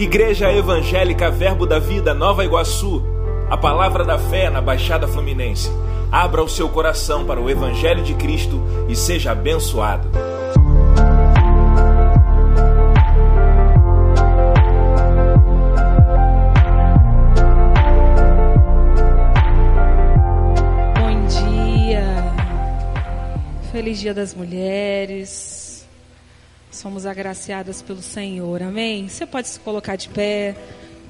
Igreja Evangélica Verbo da Vida Nova Iguaçu, a palavra da fé na Baixada Fluminense. Abra o seu coração para o Evangelho de Cristo e seja abençoado. Bom dia, feliz Dia das Mulheres. Somos agraciadas pelo Senhor, amém? Você pode se colocar de pé,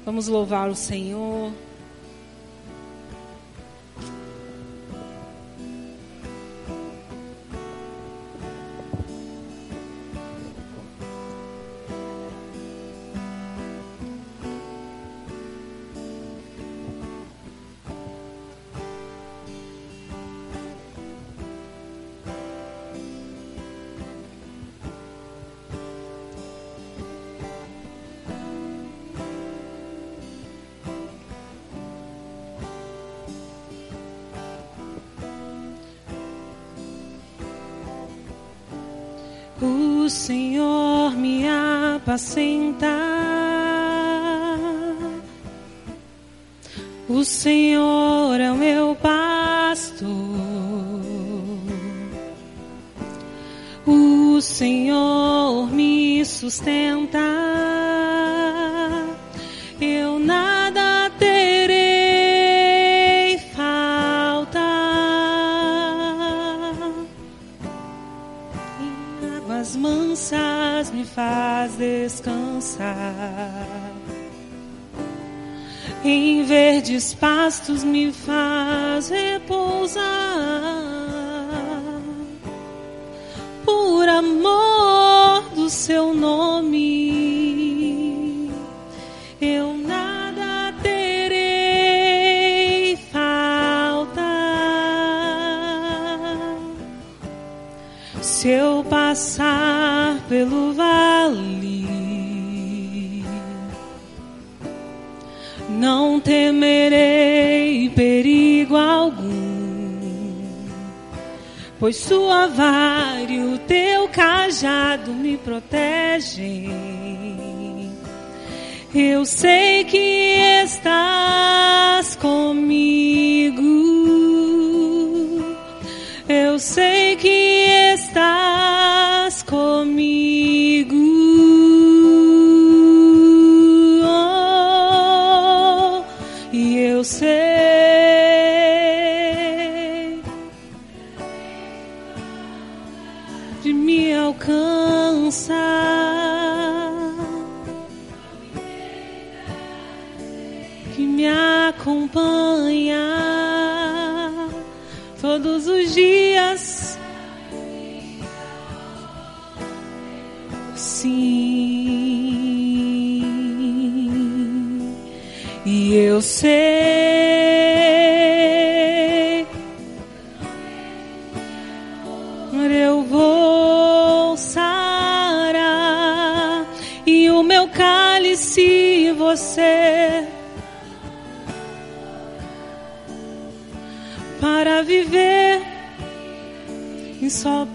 vamos louvar o Senhor. Apacenta. O Senhor é o meu pasto. O Senhor me sustenta. Em verdes pastos me faz repousar. Por amor do seu nome, eu nada terei falta. Se eu passar pelo vale, pois sua vara e o teu cajado me protegem. Eu sei que estás eu sei, eu vou sarar e o meu cálice você. Para viver e só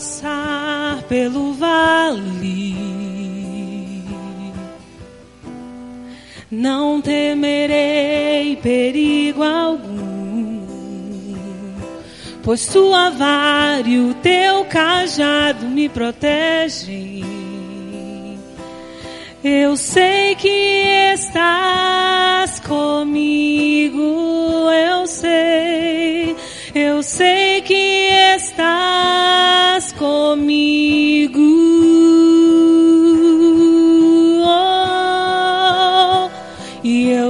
passar pelo vale, não temerei perigo algum, pois tua vara e o teu cajado me protegem. Eu sei que estás comigo, eu sei, eu sei que estás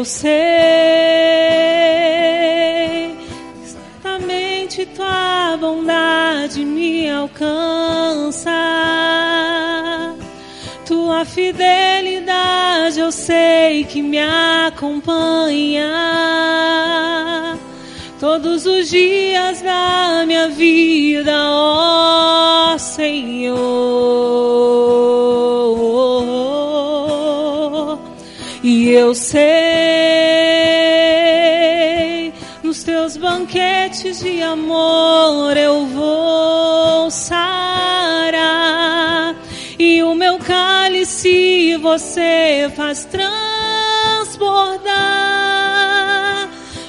eu sei, certamente tua bondade me alcança. Tua fidelidade eu sei que me acompanha todos os dias da minha vida, ó Senhor. E eu sei, de amor eu vou sarar. E o meu cálice você faz transbordar.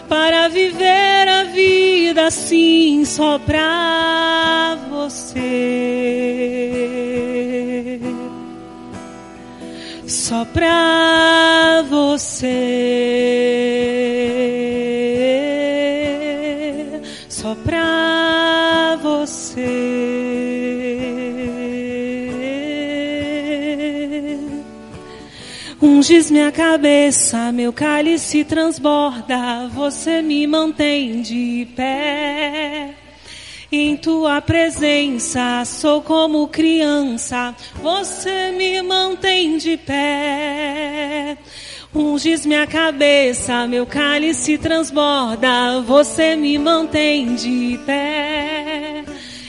Para viver a vida assim só pra você. Só pra você. Unges minha cabeça, meu cálice transborda, você me mantém de pé. Em tua presença sou como criança, você me mantém de pé. Unges minha cabeça, meu cálice transborda, você me mantém de pé.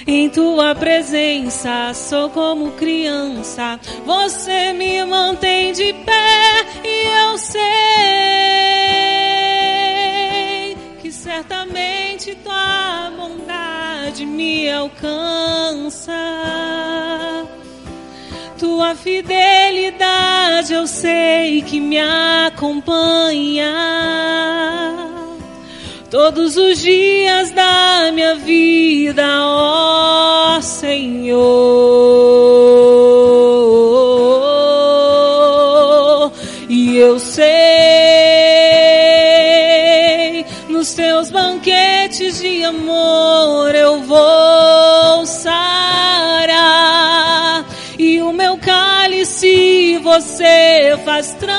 Em tua presença sou como criança, você me mantém de pé sei que certamente tua bondade me alcança. Tua fidelidade eu sei que me acompanha todos os dias da minha vida, ó Senhor. Você faz transbordar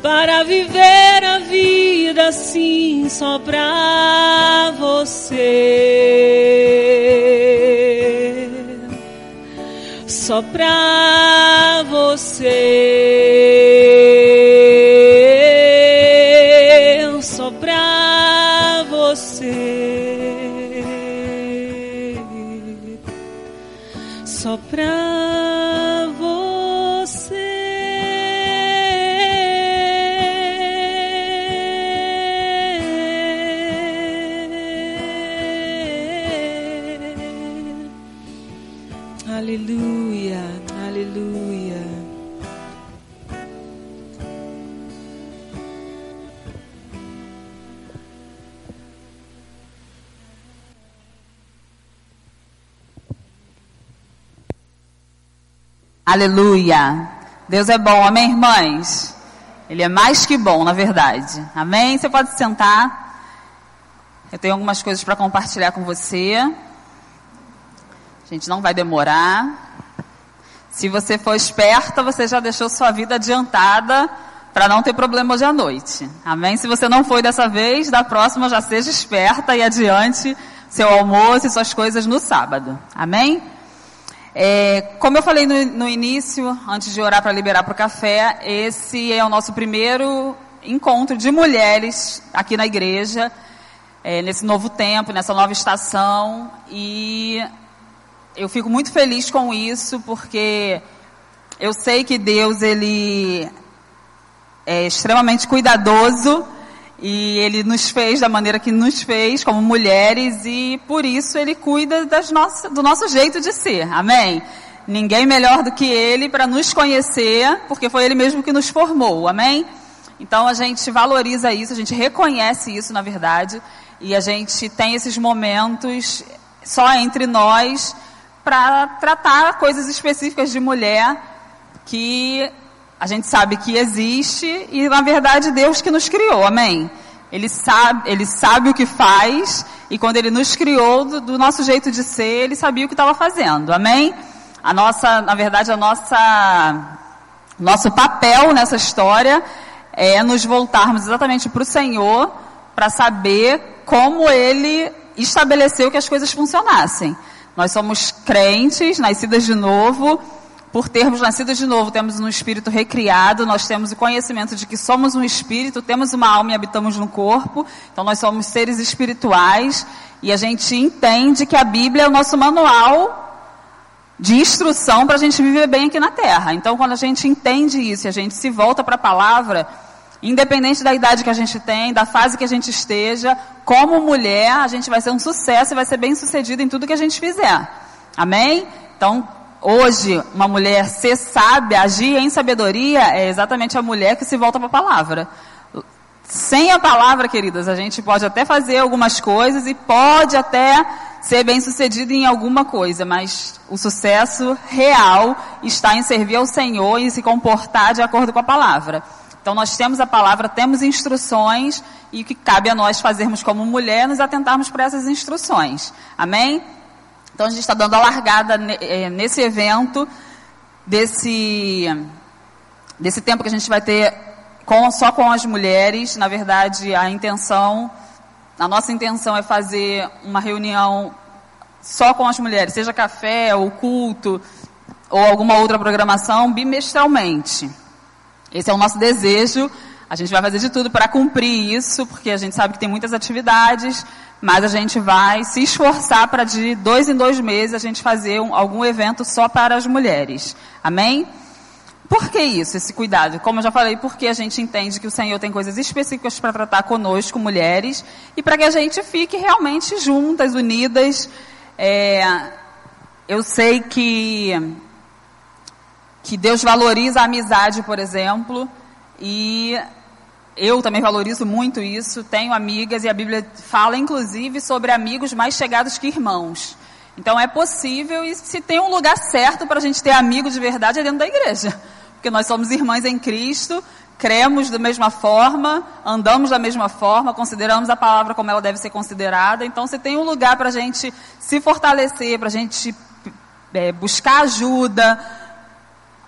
para viver a vida assim só pra você. Só pra você. Pra Aleluia. Deus é bom, amém, irmãs? Ele é mais que bom, na verdade. Amém? Você pode sentar. Eu tenho algumas coisas para compartilhar com você. A gente não vai demorar. Se você for esperta, você já deixou sua vida adiantada para não ter problema hoje à noite. Amém? Se você não foi dessa vez, da próxima já seja esperta e adiante seu almoço e suas coisas no sábado. Amém? É, como eu falei no, no início, antes de orar para liberar para o café, esse é o nosso primeiro encontro de mulheres aqui na igreja, é, nesse novo tempo, nessa nova estação. E eu fico muito feliz com isso, porque eu sei que Deus ele é extremamente cuidadoso e ele nos fez da maneira que nos fez como mulheres e por isso ele cuida das nossas, do nosso jeito de ser. Amém? Ninguém melhor do que ele para nos conhecer, porque foi ele mesmo que nos formou. Amém? Então a gente valoriza isso, a gente reconhece isso na verdade e a gente tem esses momentos só entre nós para tratar coisas específicas de mulher que a gente sabe que existe e na verdade Deus que nos criou, amém? Ele sabe, ele sabe o que faz e quando ele nos criou do, do nosso jeito de ser, ele sabia o que estava fazendo, amém? A nossa, na verdade, a nossa, nosso papel nessa história é nos voltarmos exatamente para o Senhor para saber como Ele estabeleceu que as coisas funcionassem. Nós somos crentes, nascidas de novo, por termos nascido de novo, temos um espírito recriado, nós temos o conhecimento de que somos um espírito, temos uma alma e habitamos no corpo, então nós somos seres espirituais e a gente entende que a Bíblia é o nosso manual de instrução para a gente viver bem aqui na Terra. Então, quando a gente entende isso e a gente se volta para a palavra, Independente da idade que a gente tem, da fase que a gente esteja, como mulher, a gente vai ser um sucesso e vai ser bem sucedido em tudo que a gente fizer. Amém? Então, hoje, uma mulher ser sábia, agir em sabedoria, é exatamente a mulher que se volta para a palavra. Sem a palavra, queridas, a gente pode até fazer algumas coisas e pode até ser bem sucedido em alguma coisa, mas o sucesso real está em servir ao Senhor e se comportar de acordo com a palavra. Então nós temos a palavra, temos instruções e o que cabe a nós fazermos como mulher, nos atentarmos para essas instruções. Amém? Então a gente está dando a largada eh, nesse evento, desse, desse tempo que a gente vai ter com, só com as mulheres. Na verdade, a intenção, a nossa intenção é fazer uma reunião só com as mulheres, seja café ou culto ou alguma outra programação bimestralmente. Esse é o nosso desejo. A gente vai fazer de tudo para cumprir isso, porque a gente sabe que tem muitas atividades, mas a gente vai se esforçar para de dois em dois meses a gente fazer um, algum evento só para as mulheres. Amém? Por que isso, esse cuidado? Como eu já falei, porque a gente entende que o Senhor tem coisas específicas para tratar conosco, mulheres, e para que a gente fique realmente juntas, unidas. É, eu sei que que Deus valoriza a amizade, por exemplo, e eu também valorizo muito isso. Tenho amigas e a Bíblia fala, inclusive, sobre amigos mais chegados que irmãos. Então é possível e se tem um lugar certo para a gente ter amigos de verdade é dentro da igreja. Porque nós somos irmãs em Cristo, cremos da mesma forma, andamos da mesma forma, consideramos a palavra como ela deve ser considerada. Então, se tem um lugar para a gente se fortalecer, para a gente é, buscar ajuda,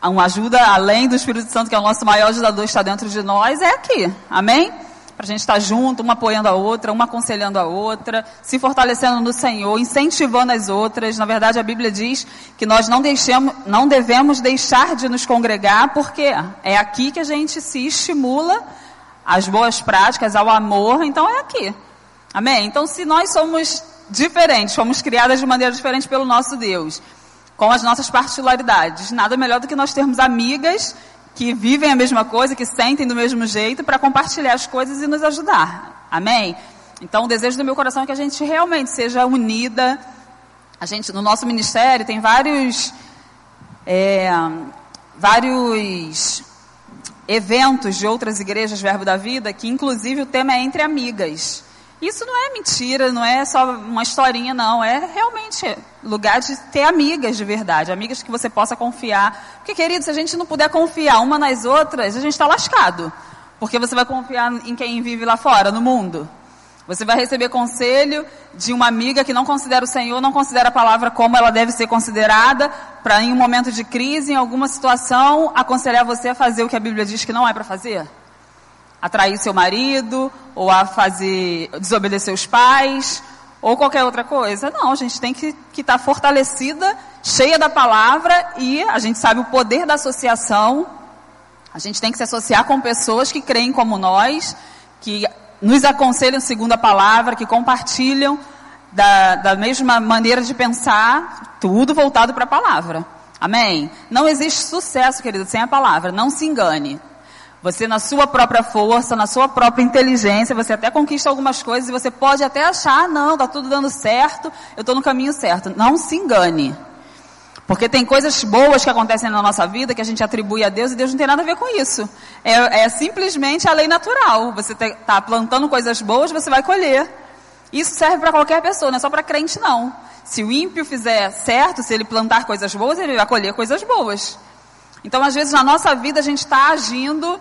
uma ajuda além do Espírito Santo, que é o nosso maior ajudador, está dentro de nós, é aqui. Amém? Para a gente estar junto, uma apoiando a outra, uma aconselhando a outra, se fortalecendo no Senhor, incentivando as outras. Na verdade, a Bíblia diz que nós não, deixemos, não devemos deixar de nos congregar, porque é aqui que a gente se estimula às boas práticas, ao amor, então é aqui. Amém? Então, se nós somos diferentes, fomos criadas de maneira diferente pelo nosso Deus, com as nossas particularidades. Nada melhor do que nós termos amigas que vivem a mesma coisa, que sentem do mesmo jeito, para compartilhar as coisas e nos ajudar. Amém? Então, o desejo do meu coração é que a gente realmente seja unida. A gente, no nosso ministério, tem vários, é, vários eventos de outras igrejas Verbo da Vida, que inclusive o tema é entre amigas. Isso não é mentira, não é só uma historinha, não. É realmente lugar de ter amigas de verdade, amigas que você possa confiar. Porque, querido, se a gente não puder confiar uma nas outras, a gente está lascado. Porque você vai confiar em quem vive lá fora, no mundo. Você vai receber conselho de uma amiga que não considera o Senhor, não considera a palavra como ela deve ser considerada, para em um momento de crise, em alguma situação, aconselhar você a fazer o que a Bíblia diz que não é para fazer atrair seu marido, ou a fazer desobedecer os pais, ou qualquer outra coisa. Não, a gente tem que estar tá fortalecida, cheia da palavra, e a gente sabe o poder da associação. A gente tem que se associar com pessoas que creem como nós, que nos aconselham segundo a palavra, que compartilham da, da mesma maneira de pensar, tudo voltado para a palavra. Amém? Não existe sucesso, querido, sem a palavra. Não se engane. Você, na sua própria força, na sua própria inteligência, você até conquista algumas coisas e você pode até achar, não, está tudo dando certo, eu estou no caminho certo. Não se engane. Porque tem coisas boas que acontecem na nossa vida que a gente atribui a Deus e Deus não tem nada a ver com isso. É, é simplesmente a lei natural. Você está plantando coisas boas, você vai colher. Isso serve para qualquer pessoa, não é só para crente, não. Se o ímpio fizer certo, se ele plantar coisas boas, ele vai colher coisas boas. Então, às vezes, na nossa vida, a gente está agindo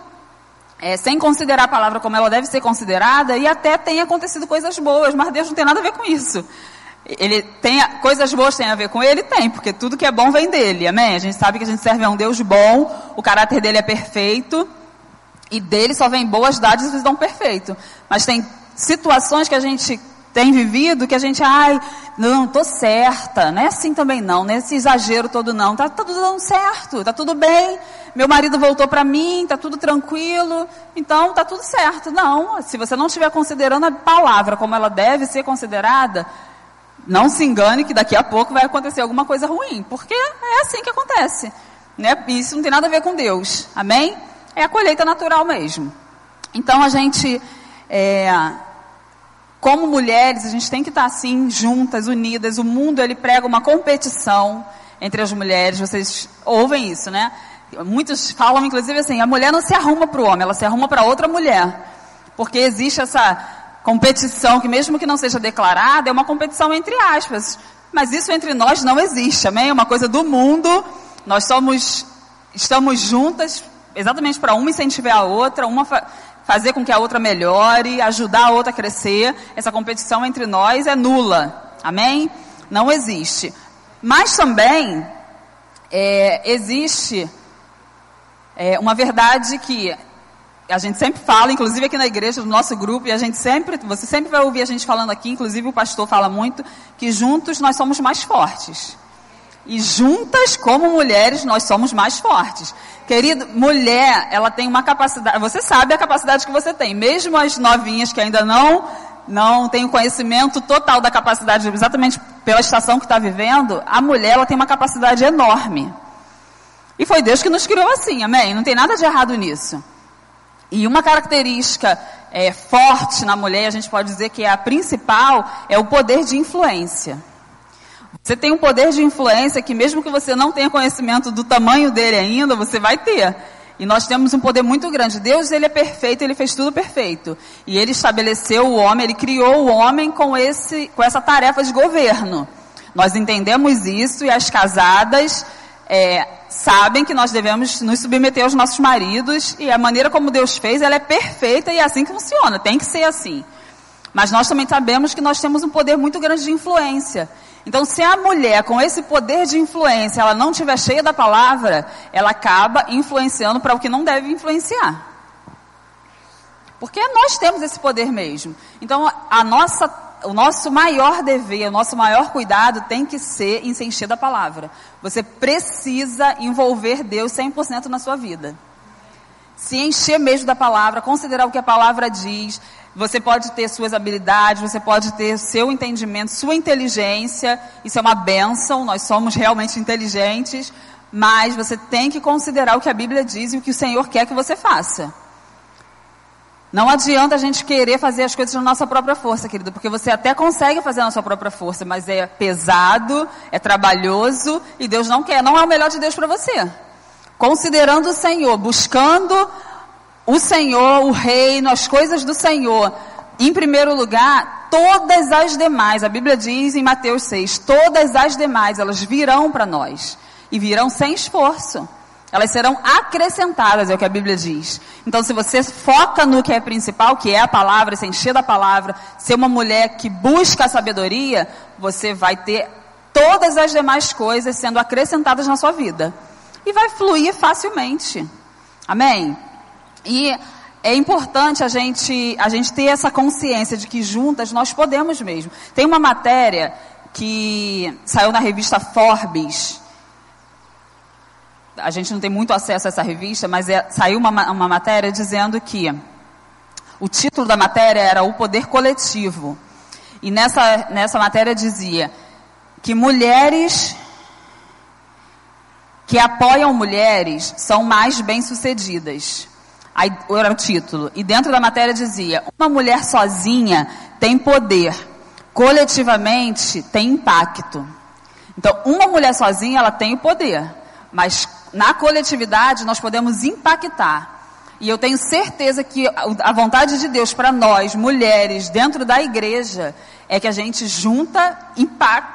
é, sem considerar a palavra como ela deve ser considerada, e até tem acontecido coisas boas, mas Deus não tem nada a ver com isso. Ele tem coisas boas tem a ver com ele, tem, porque tudo que é bom vem dele, amém? A gente sabe que a gente serve a um Deus bom, o caráter dele é perfeito, e dele só vem boas dádivas e dão perfeito. Mas tem situações que a gente tem vivido que a gente, ai, não, tô certa, não é assim também não, não é esse exagero todo não, tá, tá tudo dando certo, tá tudo bem, meu marido voltou para mim, tá tudo tranquilo, então tá tudo certo. Não, se você não estiver considerando a palavra como ela deve ser considerada, não se engane que daqui a pouco vai acontecer alguma coisa ruim, porque é assim que acontece, né? Isso não tem nada a ver com Deus, amém? É a colheita natural mesmo. Então a gente, é, como mulheres, a gente tem que estar assim, juntas, unidas. O mundo ele prega uma competição entre as mulheres. Vocês ouvem isso, né? Muitos falam, inclusive, assim: a mulher não se arruma para o homem, ela se arruma para outra mulher. Porque existe essa competição que, mesmo que não seja declarada, é uma competição entre aspas. Mas isso entre nós não existe, amém? É uma coisa do mundo. Nós somos, estamos juntas exatamente para uma incentivar a outra, uma fazer com que a outra melhore, ajudar a outra a crescer. Essa competição entre nós é nula, amém? Não existe. Mas também é, existe é, uma verdade que a gente sempre fala, inclusive aqui na igreja, no nosso grupo, e a gente sempre, você sempre vai ouvir a gente falando aqui, inclusive o pastor fala muito, que juntos nós somos mais fortes. E juntas, como mulheres, nós somos mais fortes. Querido, mulher, ela tem uma capacidade, você sabe a capacidade que você tem, mesmo as novinhas que ainda não não têm o conhecimento total da capacidade, exatamente pela estação que está vivendo, a mulher ela tem uma capacidade enorme. E foi Deus que nos criou assim, amém? Não tem nada de errado nisso. E uma característica é, forte na mulher, a gente pode dizer que é a principal, é o poder de influência. Você tem um poder de influência que mesmo que você não tenha conhecimento do tamanho dele ainda, você vai ter. E nós temos um poder muito grande. Deus, ele é perfeito, ele fez tudo perfeito. E ele estabeleceu o homem, ele criou o homem com esse com essa tarefa de governo. Nós entendemos isso e as casadas é, sabem que nós devemos nos submeter aos nossos maridos e a maneira como Deus fez, ela é perfeita e é assim que funciona, tem que ser assim. Mas nós também sabemos que nós temos um poder muito grande de influência. Então, se a mulher com esse poder de influência, ela não estiver cheia da palavra, ela acaba influenciando para o que não deve influenciar. Porque nós temos esse poder mesmo. Então, a nossa o nosso maior dever, o nosso maior cuidado tem que ser em se encher da palavra. Você precisa envolver Deus 100% na sua vida. Se encher mesmo da palavra, considerar o que a palavra diz. Você pode ter suas habilidades, você pode ter seu entendimento, sua inteligência. Isso é uma benção, nós somos realmente inteligentes. Mas você tem que considerar o que a Bíblia diz e o que o Senhor quer que você faça. Não adianta a gente querer fazer as coisas na nossa própria força, querido, porque você até consegue fazer na sua própria força, mas é pesado, é trabalhoso e Deus não quer, não é o melhor de Deus para você. Considerando o Senhor, buscando o Senhor, o reino, as coisas do Senhor, em primeiro lugar, todas as demais, a Bíblia diz em Mateus 6, todas as demais, elas virão para nós e virão sem esforço. Elas serão acrescentadas, é o que a Bíblia diz. Então, se você foca no que é principal, que é a palavra, se encher da palavra, ser uma mulher que busca a sabedoria, você vai ter todas as demais coisas sendo acrescentadas na sua vida. E vai fluir facilmente. Amém? E é importante a gente, a gente ter essa consciência de que juntas nós podemos mesmo. Tem uma matéria que saiu na revista Forbes, a gente não tem muito acesso a essa revista, mas é, saiu uma, uma matéria dizendo que o título da matéria era O Poder Coletivo. E nessa, nessa matéria dizia que mulheres que apoiam mulheres são mais bem-sucedidas. Aí era o título. E dentro da matéria dizia: uma mulher sozinha tem poder, coletivamente tem impacto. Então, uma mulher sozinha ela tem o poder, mas na coletividade nós podemos impactar. E eu tenho certeza que a vontade de Deus para nós, mulheres, dentro da igreja, é que a gente junta, impact,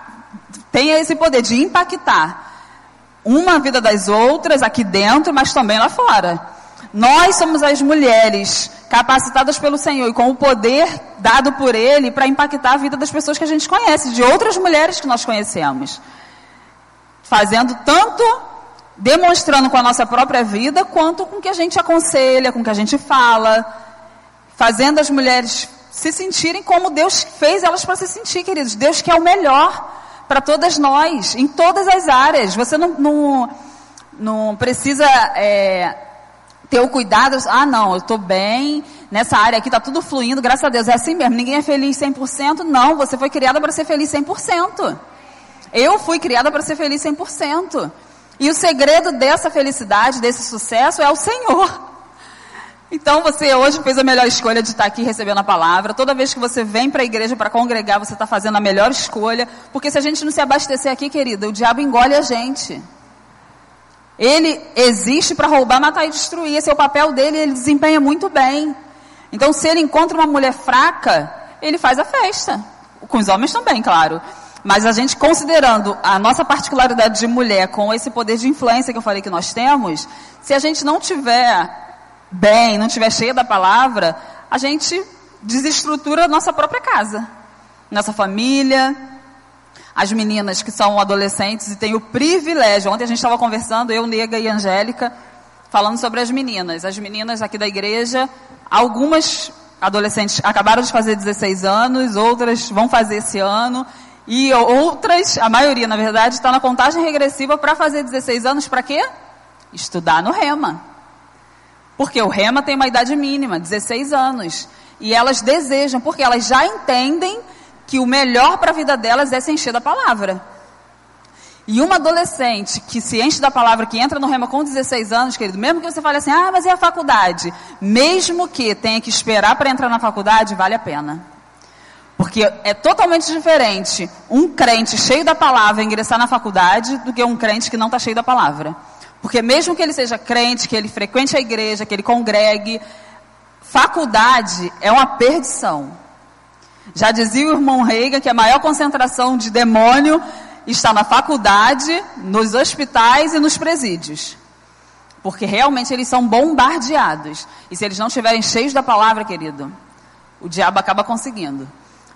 tenha esse poder de impactar uma vida das outras aqui dentro, mas também lá fora. Nós somos as mulheres capacitadas pelo Senhor e com o poder dado por Ele para impactar a vida das pessoas que a gente conhece, de outras mulheres que nós conhecemos. Fazendo tanto demonstrando com a nossa própria vida, quanto com o que a gente aconselha, com o que a gente fala, fazendo as mulheres se sentirem como Deus fez elas para se sentir, queridos. Deus quer o melhor para todas nós, em todas as áreas. Você não, não, não precisa é, ter o cuidado, ah não, eu estou bem, nessa área aqui está tudo fluindo, graças a Deus, é assim mesmo, ninguém é feliz 100%, não, você foi criada para ser feliz 100%. Eu fui criada para ser feliz 100%. E o segredo dessa felicidade, desse sucesso, é o Senhor. Então você hoje fez a melhor escolha de estar aqui recebendo a palavra. Toda vez que você vem para a igreja para congregar, você está fazendo a melhor escolha. Porque se a gente não se abastecer aqui, querida, o diabo engole a gente. Ele existe para roubar, matar e destruir. Esse é o papel dele, ele desempenha muito bem. Então, se ele encontra uma mulher fraca, ele faz a festa. Com os homens também, claro. Mas a gente, considerando a nossa particularidade de mulher, com esse poder de influência que eu falei que nós temos, se a gente não tiver bem, não tiver cheia da palavra, a gente desestrutura a nossa própria casa, nossa família, as meninas que são adolescentes e têm o privilégio. Ontem a gente estava conversando, eu, Nega e Angélica, falando sobre as meninas. As meninas aqui da igreja, algumas adolescentes acabaram de fazer 16 anos, outras vão fazer esse ano. E outras, a maioria na verdade, está na contagem regressiva para fazer 16 anos para quê? Estudar no REMA. Porque o REMA tem uma idade mínima, 16 anos. E elas desejam, porque elas já entendem que o melhor para a vida delas é se encher da palavra. E uma adolescente que se enche da palavra, que entra no rema com 16 anos, querido, mesmo que você fale assim, ah, mas e a faculdade? Mesmo que tenha que esperar para entrar na faculdade, vale a pena. Porque é totalmente diferente um crente cheio da palavra ingressar na faculdade do que um crente que não está cheio da palavra. Porque mesmo que ele seja crente, que ele frequente a igreja, que ele congregue, faculdade é uma perdição. Já dizia o irmão Reagan que a maior concentração de demônio está na faculdade, nos hospitais e nos presídios. Porque realmente eles são bombardeados. E se eles não estiverem cheios da palavra, querido, o diabo acaba conseguindo.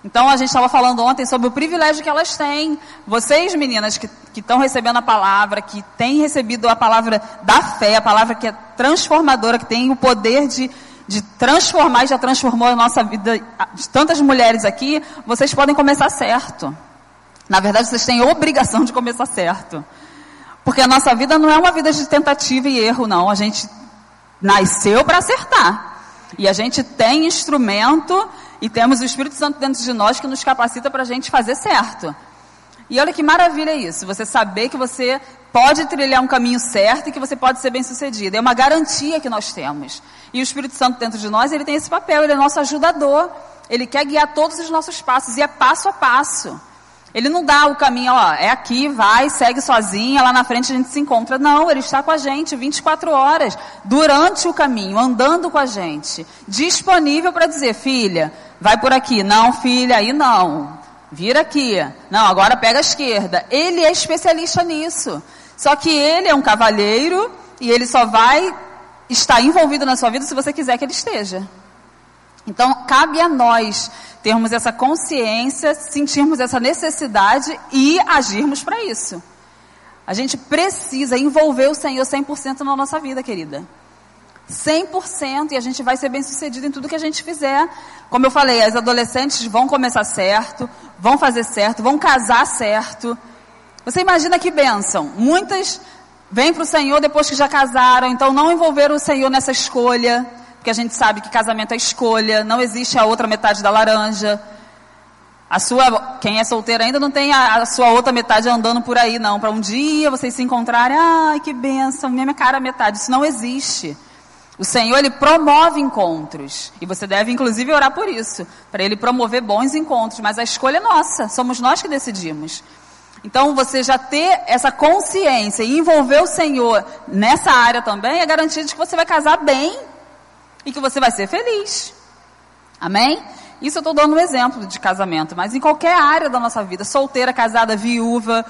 Então a gente estava falando ontem sobre o privilégio que elas têm. Vocês, meninas, que estão recebendo a palavra, que têm recebido a palavra da fé, a palavra que é transformadora, que tem o poder de de transformar já transformou a nossa vida de tantas mulheres aqui, vocês podem começar certo. Na verdade, vocês têm obrigação de começar certo. Porque a nossa vida não é uma vida de tentativa e erro, não. A gente nasceu para acertar. E a gente tem instrumento e temos o Espírito Santo dentro de nós que nos capacita para a gente fazer certo. E olha que maravilha isso, você saber que você pode trilhar um caminho certo e que você pode ser bem sucedido. É uma garantia que nós temos. E o Espírito Santo dentro de nós, ele tem esse papel, ele é nosso ajudador. Ele quer guiar todos os nossos passos e é passo a passo. Ele não dá o caminho, ó, é aqui, vai, segue sozinha, lá na frente a gente se encontra. Não, ele está com a gente 24 horas, durante o caminho, andando com a gente, disponível para dizer, filha, vai por aqui. Não, filha, aí não. Vira aqui. Não, agora pega a esquerda. Ele é especialista nisso. Só que ele é um cavalheiro e ele só vai estar envolvido na sua vida se você quiser que ele esteja. Então, cabe a nós termos essa consciência, sentirmos essa necessidade e agirmos para isso. A gente precisa envolver o Senhor 100% na nossa vida, querida. 100% e a gente vai ser bem sucedido em tudo que a gente fizer. Como eu falei, as adolescentes vão começar certo, vão fazer certo, vão casar certo. Você imagina que bênção. Muitas vêm para o Senhor depois que já casaram, então não envolveram o Senhor nessa escolha, porque a gente sabe que casamento é escolha, não existe a outra metade da laranja. A sua, quem é solteiro ainda não tem a, a sua outra metade andando por aí, não. Para um dia vocês se encontrarem, ai que bênção, minha cara metade. Isso não existe. O Senhor, Ele promove encontros. E você deve, inclusive, orar por isso. Para Ele promover bons encontros. Mas a escolha é nossa. Somos nós que decidimos. Então, você já ter essa consciência e envolver o Senhor nessa área também é garantia de que você vai casar bem e que você vai ser feliz. Amém? Isso eu estou dando um exemplo de casamento, mas em qualquer área da nossa vida, solteira, casada, viúva,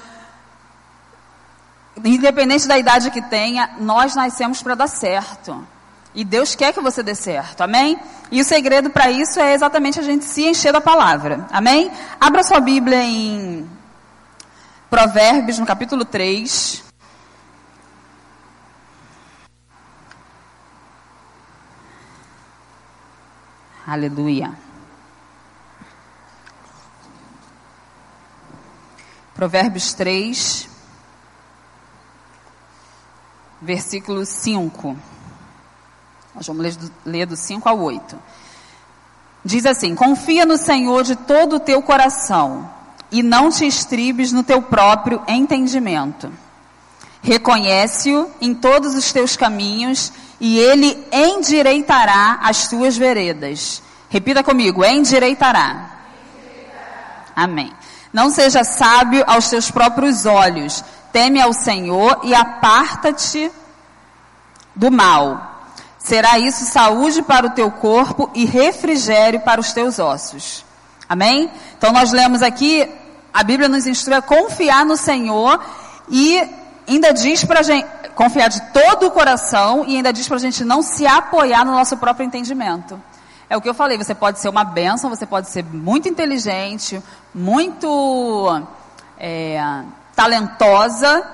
independente da idade que tenha, nós nascemos para dar certo. E Deus quer que você dê certo, amém? E o segredo para isso é exatamente a gente se encher da palavra, amém? Abra sua Bíblia em Provérbios, no capítulo 3. Aleluia. Provérbios 3, versículo 5. Nós vamos ler do, ler do 5 ao 8. Diz assim: Confia no Senhor de todo o teu coração e não te estribes no teu próprio entendimento. Reconhece-o em todos os teus caminhos e ele endireitará as tuas veredas. Repita comigo: endireitará. Amém. Não seja sábio aos teus próprios olhos. Teme ao Senhor e aparta-te do mal. Será isso saúde para o teu corpo e refrigério para os teus ossos. Amém? Então nós lemos aqui, a Bíblia nos instrui a confiar no Senhor e ainda diz para a gente confiar de todo o coração e ainda diz para a gente não se apoiar no nosso próprio entendimento. É o que eu falei, você pode ser uma bênção, você pode ser muito inteligente, muito é, talentosa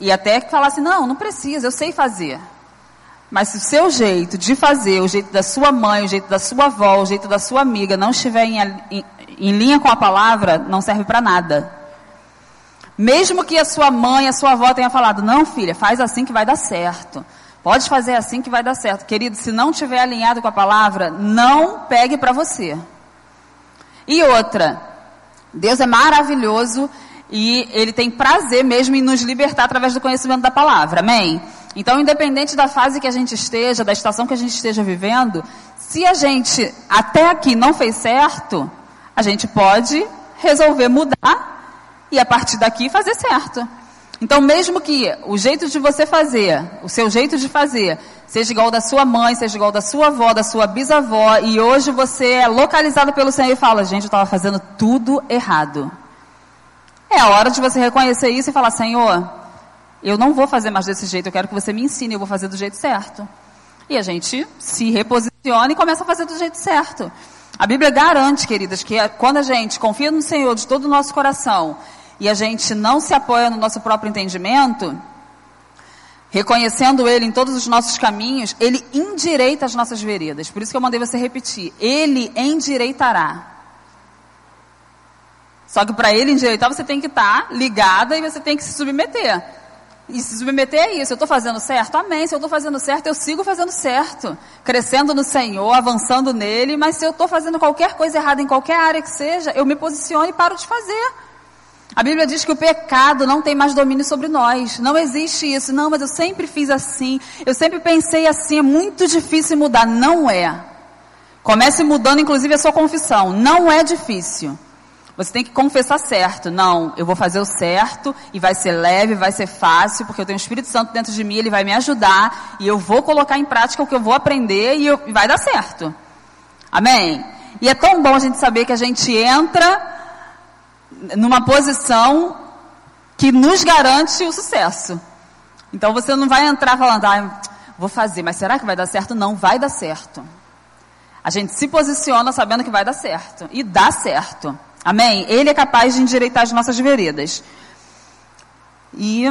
e até falar assim, não, não precisa, eu sei fazer. Mas se o seu jeito de fazer, o jeito da sua mãe, o jeito da sua avó, o jeito da sua amiga não estiver em, em, em linha com a palavra, não serve para nada. Mesmo que a sua mãe, a sua avó tenha falado, não filha, faz assim que vai dar certo. Pode fazer assim que vai dar certo. Querido, se não estiver alinhado com a palavra, não pegue para você. E outra, Deus é maravilhoso e Ele tem prazer mesmo em nos libertar através do conhecimento da palavra. Amém? Então, independente da fase que a gente esteja, da estação que a gente esteja vivendo, se a gente até aqui não fez certo, a gente pode resolver mudar e a partir daqui fazer certo. Então, mesmo que o jeito de você fazer, o seu jeito de fazer, seja igual da sua mãe, seja igual da sua avó, da sua bisavó, e hoje você é localizado pelo Senhor e fala: gente, eu estava fazendo tudo errado. É a hora de você reconhecer isso e falar: Senhor, eu não vou fazer mais desse jeito, eu quero que você me ensine, eu vou fazer do jeito certo. E a gente se reposiciona e começa a fazer do jeito certo. A Bíblia garante, queridas, que quando a gente confia no Senhor de todo o nosso coração e a gente não se apoia no nosso próprio entendimento, reconhecendo Ele em todos os nossos caminhos, Ele endireita as nossas veredas. Por isso que eu mandei você repetir: Ele endireitará. Só que para Ele endireitar, você tem que estar ligada e você tem que se submeter. E se submeter é isso. Eu estou fazendo certo? Amém. Se eu estou fazendo certo, eu sigo fazendo certo. Crescendo no Senhor, avançando nele. Mas se eu estou fazendo qualquer coisa errada em qualquer área que seja, eu me posiciono e paro de fazer. A Bíblia diz que o pecado não tem mais domínio sobre nós. Não existe isso. Não, mas eu sempre fiz assim. Eu sempre pensei assim. É muito difícil mudar. Não é. Comece mudando, inclusive, a sua confissão. Não é difícil. Você tem que confessar certo. Não, eu vou fazer o certo e vai ser leve, vai ser fácil, porque eu tenho o Espírito Santo dentro de mim, ele vai me ajudar e eu vou colocar em prática o que eu vou aprender e, eu, e vai dar certo. Amém? E é tão bom a gente saber que a gente entra numa posição que nos garante o sucesso. Então você não vai entrar falando, ah, vou fazer, mas será que vai dar certo? Não, vai dar certo. A gente se posiciona sabendo que vai dar certo. E dá certo. Amém? Ele é capaz de endireitar as nossas veredas. E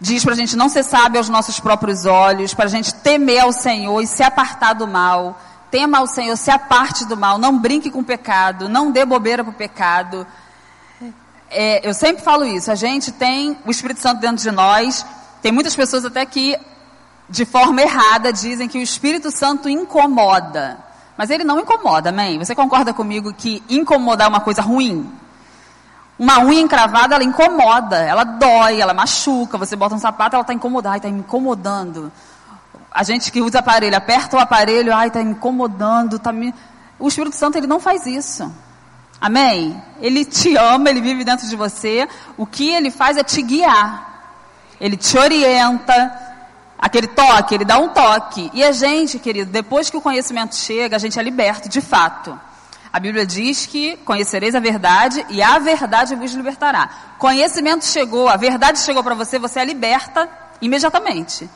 diz para a gente não ser sábio aos nossos próprios olhos, para a gente temer ao Senhor e se apartar do mal. Tema ao Senhor, se aparte do mal, não brinque com o pecado, não dê bobeira para o pecado. É, eu sempre falo isso, a gente tem o Espírito Santo dentro de nós, tem muitas pessoas até que, de forma errada, dizem que o Espírito Santo incomoda. Mas ele não incomoda, amém? Você concorda comigo que incomodar é uma coisa ruim? Uma unha encravada, ela incomoda, ela dói, ela machuca. Você bota um sapato, ela está incomodando, está me incomodando. A gente que usa aparelho, aperta o aparelho, ai, está me incomodando, tá me... O Espírito Santo, ele não faz isso. Amém? Ele te ama, ele vive dentro de você. O que ele faz é te guiar. Ele te orienta, Aquele toque, ele dá um toque. E a gente, querido, depois que o conhecimento chega, a gente é liberto, de fato. A Bíblia diz que conhecereis a verdade e a verdade vos libertará. Conhecimento chegou, a verdade chegou para você, você é liberta imediatamente.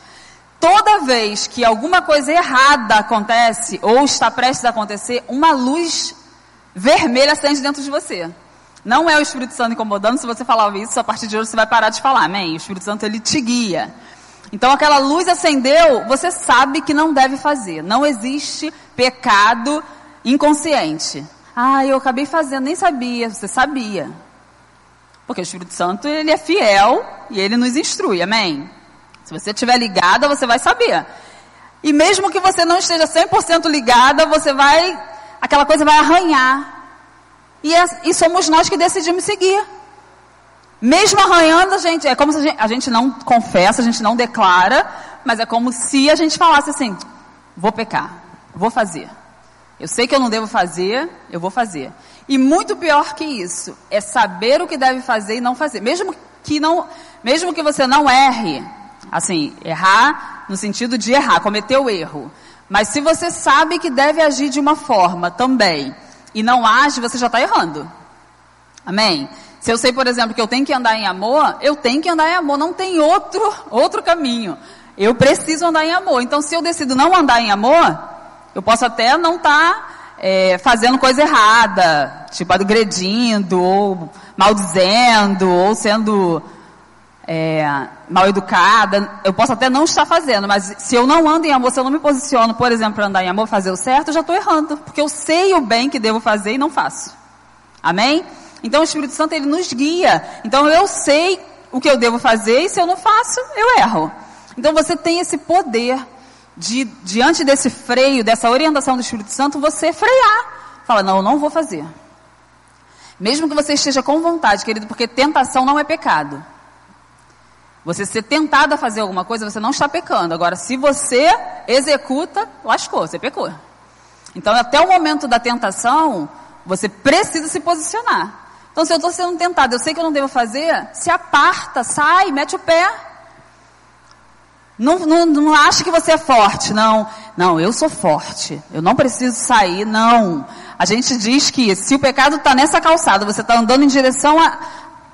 Toda vez que alguma coisa errada acontece ou está prestes a acontecer, uma luz vermelha acende dentro de você. Não é o Espírito Santo incomodando, se você falar isso, a partir de hoje você vai parar de falar, amém? O Espírito Santo ele te guia. Então aquela luz acendeu, você sabe que não deve fazer. Não existe pecado inconsciente. Ah, eu acabei fazendo, nem sabia. Você sabia. Porque o Espírito Santo, ele é fiel e ele nos instrui, amém? Se você estiver ligada, você vai saber. E mesmo que você não esteja 100% ligada, você vai, aquela coisa vai arranhar. E, é, e somos nós que decidimos seguir. Mesmo arranhando, a gente, é como se a gente, a gente não confessa, a gente não declara, mas é como se a gente falasse assim: vou pecar, vou fazer. Eu sei que eu não devo fazer, eu vou fazer. E muito pior que isso, é saber o que deve fazer e não fazer. Mesmo que não, mesmo que você não erre, assim, errar no sentido de errar, cometer o erro. Mas se você sabe que deve agir de uma forma também e não age, você já está errando. Amém? Se eu sei, por exemplo, que eu tenho que andar em amor, eu tenho que andar em amor, não tem outro, outro caminho. Eu preciso andar em amor. Então, se eu decido não andar em amor, eu posso até não estar tá, é, fazendo coisa errada, tipo agredindo, ou maldizendo, ou sendo é, mal educada. Eu posso até não estar fazendo, mas se eu não ando em amor, se eu não me posiciono, por exemplo, para andar em amor, fazer o certo, eu já estou errando. Porque eu sei o bem que devo fazer e não faço. Amém? Então o Espírito Santo ele nos guia. Então eu sei o que eu devo fazer e se eu não faço, eu erro. Então você tem esse poder de diante desse freio, dessa orientação do Espírito Santo, você frear. Fala, não, eu não vou fazer. Mesmo que você esteja com vontade, querido, porque tentação não é pecado. Você ser tentado a fazer alguma coisa, você não está pecando. Agora, se você executa, lascou, você pecou. Então, até o momento da tentação, você precisa se posicionar. Então, se eu estou sendo tentado, eu sei que eu não devo fazer, se aparta, sai, mete o pé. Não, não, não acha que você é forte, não. Não, eu sou forte. Eu não preciso sair, não. A gente diz que se o pecado está nessa calçada, você está andando em direção a.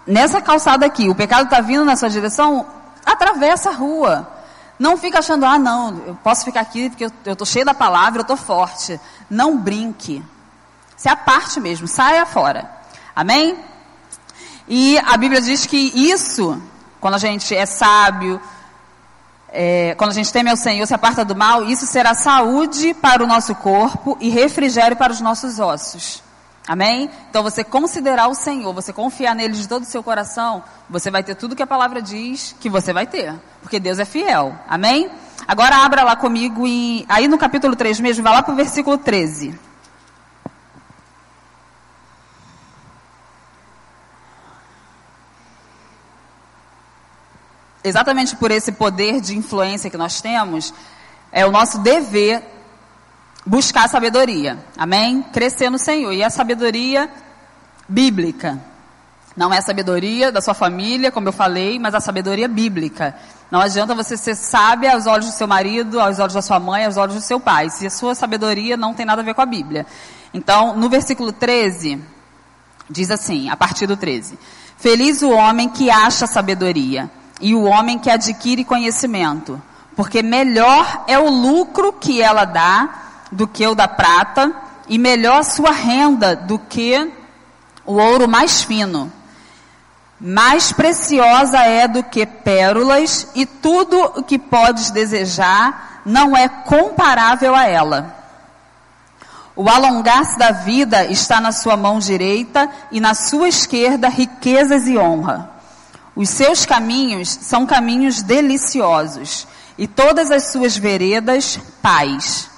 Nessa calçada aqui, o pecado está vindo na sua direção, atravessa a rua. Não fica achando, ah, não, eu posso ficar aqui porque eu estou cheio da palavra, eu estou forte. Não brinque. Se aparte mesmo, saia fora. Amém? E a Bíblia diz que isso, quando a gente é sábio, é, quando a gente teme ao Senhor, se aparta do mal, isso será saúde para o nosso corpo e refrigério para os nossos ossos. Amém? Então você considerar o Senhor, você confiar nele de todo o seu coração, você vai ter tudo que a palavra diz que você vai ter. Porque Deus é fiel. Amém? Agora abra lá comigo em, aí no capítulo 3 mesmo, vai lá para o versículo 13. Exatamente por esse poder de influência que nós temos, é o nosso dever buscar sabedoria. Amém? Crescer no Senhor. E a sabedoria bíblica. Não é a sabedoria da sua família, como eu falei, mas a sabedoria bíblica. Não adianta você ser sábia aos olhos do seu marido, aos olhos da sua mãe, aos olhos do seu pai, se a sua sabedoria não tem nada a ver com a Bíblia. Então, no versículo 13, diz assim, a partir do 13: Feliz o homem que acha sabedoria e o homem que adquire conhecimento, porque melhor é o lucro que ela dá do que o da prata, e melhor a sua renda do que o ouro mais fino. Mais preciosa é do que pérolas, e tudo o que podes desejar não é comparável a ela. O alongar-se da vida está na sua mão direita, e na sua esquerda riquezas e honra. Os seus caminhos são caminhos deliciosos, e todas as suas veredas, paz.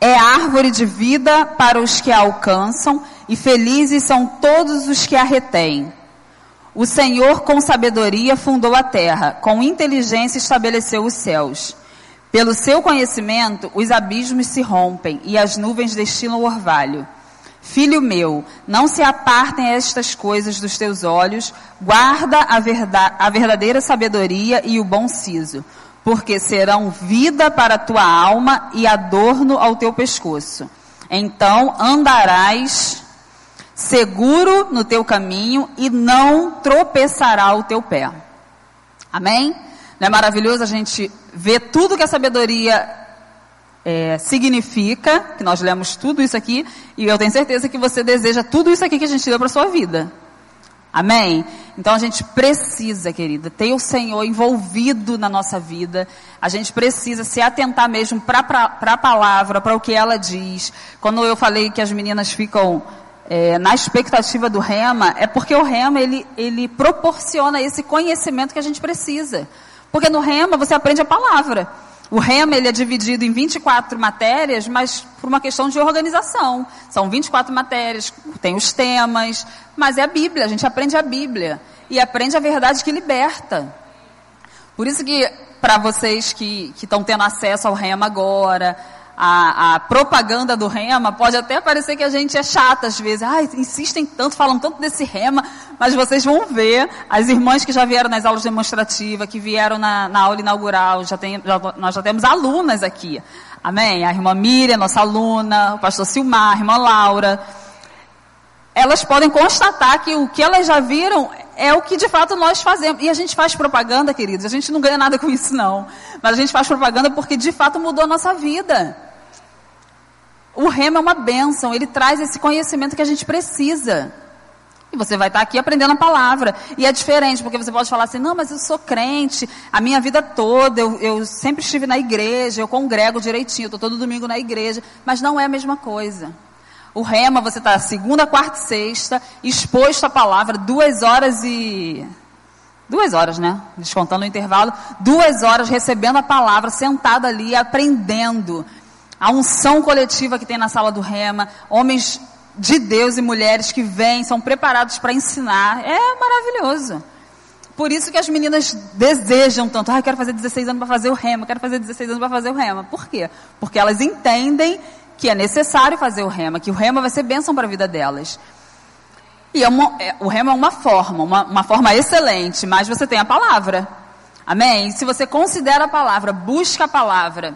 É árvore de vida para os que a alcançam, e felizes são todos os que a retêm. O Senhor, com sabedoria, fundou a terra, com inteligência estabeleceu os céus. Pelo seu conhecimento, os abismos se rompem e as nuvens destilam o orvalho. Filho meu, não se apartem estas coisas dos teus olhos, guarda a, verdade, a verdadeira sabedoria e o bom siso, porque serão vida para a tua alma e adorno ao teu pescoço. Então andarás seguro no teu caminho e não tropeçará o teu pé. Amém? Não é maravilhoso a gente ver tudo que a sabedoria é, significa, que nós lemos tudo isso aqui, e eu tenho certeza que você deseja tudo isso aqui que a gente leu para a sua vida. Amém? Então a gente precisa, querida, ter o Senhor envolvido na nossa vida. A gente precisa se atentar mesmo para a palavra, para o que ela diz. Quando eu falei que as meninas ficam é, na expectativa do rema, é porque o rema ele, ele proporciona esse conhecimento que a gente precisa. Porque no rema você aprende a palavra. O rema ele é dividido em 24 matérias, mas por uma questão de organização. São 24 matérias, tem os temas, mas é a Bíblia, a gente aprende a Bíblia e aprende a verdade que liberta. Por isso que para vocês que estão tendo acesso ao rema agora, a, a, propaganda do rema, pode até parecer que a gente é chata às vezes. Ai, insistem tanto, falam tanto desse rema, mas vocês vão ver, as irmãs que já vieram nas aulas demonstrativas, que vieram na, na aula inaugural, já tem, já, nós já temos alunas aqui. Amém? A irmã Miriam, nossa aluna, o pastor Silmar, a irmã Laura. Elas podem constatar que o que elas já viram é o que de fato nós fazemos. E a gente faz propaganda, queridos. A gente não ganha nada com isso, não. Mas a gente faz propaganda porque de fato mudou a nossa vida. O rema é uma bênção, ele traz esse conhecimento que a gente precisa. E você vai estar aqui aprendendo a palavra. E é diferente, porque você pode falar assim: não, mas eu sou crente, a minha vida toda, eu, eu sempre estive na igreja, eu congrego direitinho, estou todo domingo na igreja. Mas não é a mesma coisa. O rema, você está segunda, quarta e sexta, exposto à palavra, duas horas e. Duas horas, né? Descontando o intervalo. Duas horas recebendo a palavra, sentado ali, aprendendo. A unção coletiva que tem na sala do rema. Homens de Deus e mulheres que vêm, são preparados para ensinar. É maravilhoso. Por isso que as meninas desejam tanto. Ah, eu quero fazer 16 anos para fazer o rema, quero fazer 16 anos para fazer o rema. Por quê? Porque elas entendem que é necessário fazer o rema, que o rema vai ser bênção para a vida delas. E é uma, é, o rema é uma forma, uma, uma forma excelente, mas você tem a palavra. Amém? Se você considera a palavra, busca a palavra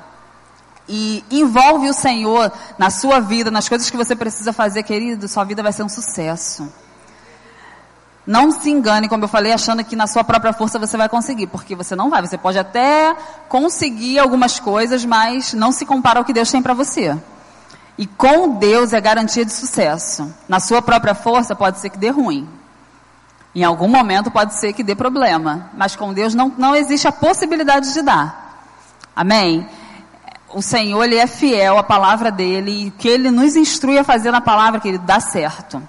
e envolve o Senhor na sua vida, nas coisas que você precisa fazer, querido, sua vida vai ser um sucesso. Não se engane, como eu falei, achando que na sua própria força você vai conseguir, porque você não vai. Você pode até conseguir algumas coisas, mas não se compara ao que Deus tem para você. E com Deus é garantia de sucesso. Na sua própria força pode ser que dê ruim. Em algum momento pode ser que dê problema. Mas com Deus não, não existe a possibilidade de dar. Amém? O Senhor, Ele é fiel à palavra dEle. E que Ele nos instrui a fazer na palavra, que Ele dá certo.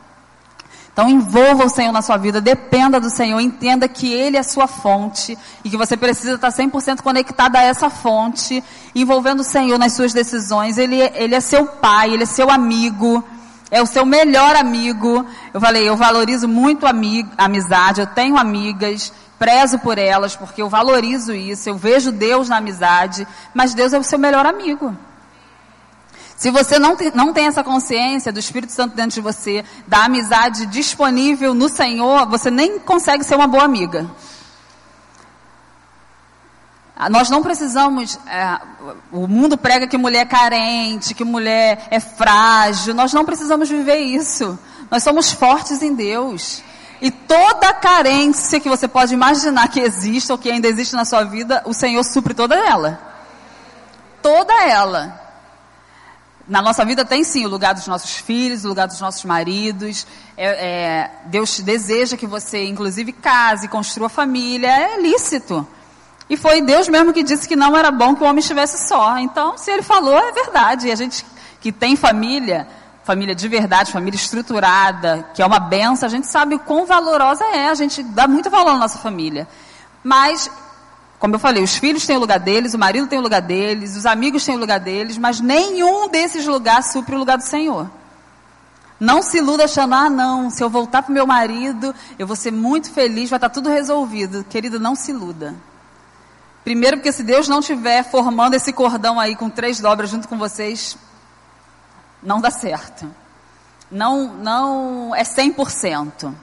Então envolva o Senhor na sua vida, dependa do Senhor, entenda que Ele é a sua fonte e que você precisa estar 100% conectado a essa fonte, envolvendo o Senhor nas suas decisões. Ele, ele é seu pai, Ele é seu amigo, é o seu melhor amigo. Eu falei, eu valorizo muito a amizade, eu tenho amigas, prezo por elas porque eu valorizo isso, eu vejo Deus na amizade, mas Deus é o seu melhor amigo. Se você não tem, não tem essa consciência do Espírito Santo dentro de você, da amizade disponível no Senhor, você nem consegue ser uma boa amiga. Ah, nós não precisamos. É, o mundo prega que mulher é carente, que mulher é frágil. Nós não precisamos viver isso. Nós somos fortes em Deus. E toda carência que você pode imaginar que existe ou que ainda existe na sua vida, o Senhor supre toda ela. Toda ela. Na nossa vida tem sim o lugar dos nossos filhos, o lugar dos nossos maridos. É, é, Deus deseja que você, inclusive, case, construa família. É lícito. E foi Deus mesmo que disse que não era bom que o homem estivesse só. Então, se ele falou, é verdade. E a gente que tem família, família de verdade, família estruturada, que é uma benção, a gente sabe o quão valorosa é. A gente dá muito valor à nossa família. Mas como eu falei, os filhos têm o lugar deles, o marido tem o lugar deles, os amigos têm o lugar deles, mas nenhum desses lugares supre o lugar do Senhor. Não se iluda achando, ah, não, se eu voltar para o meu marido, eu vou ser muito feliz, vai estar tudo resolvido. Querido, não se iluda. Primeiro, porque se Deus não estiver formando esse cordão aí com três dobras junto com vocês, não dá certo. Não, não é 100%.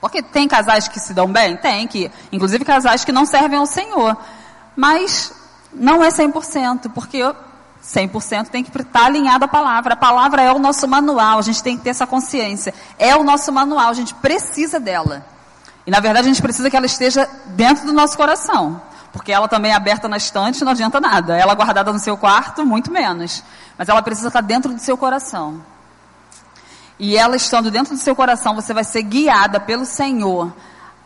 Porque tem casais que se dão bem? Tem, que, inclusive casais que não servem ao Senhor. Mas não é 100%, porque 100% tem que estar alinhado à palavra. A palavra é o nosso manual, a gente tem que ter essa consciência. É o nosso manual, a gente precisa dela. E na verdade a gente precisa que ela esteja dentro do nosso coração. Porque ela também é aberta na estante não adianta nada. Ela guardada no seu quarto, muito menos. Mas ela precisa estar dentro do seu coração. E ela estando dentro do seu coração, você vai ser guiada pelo Senhor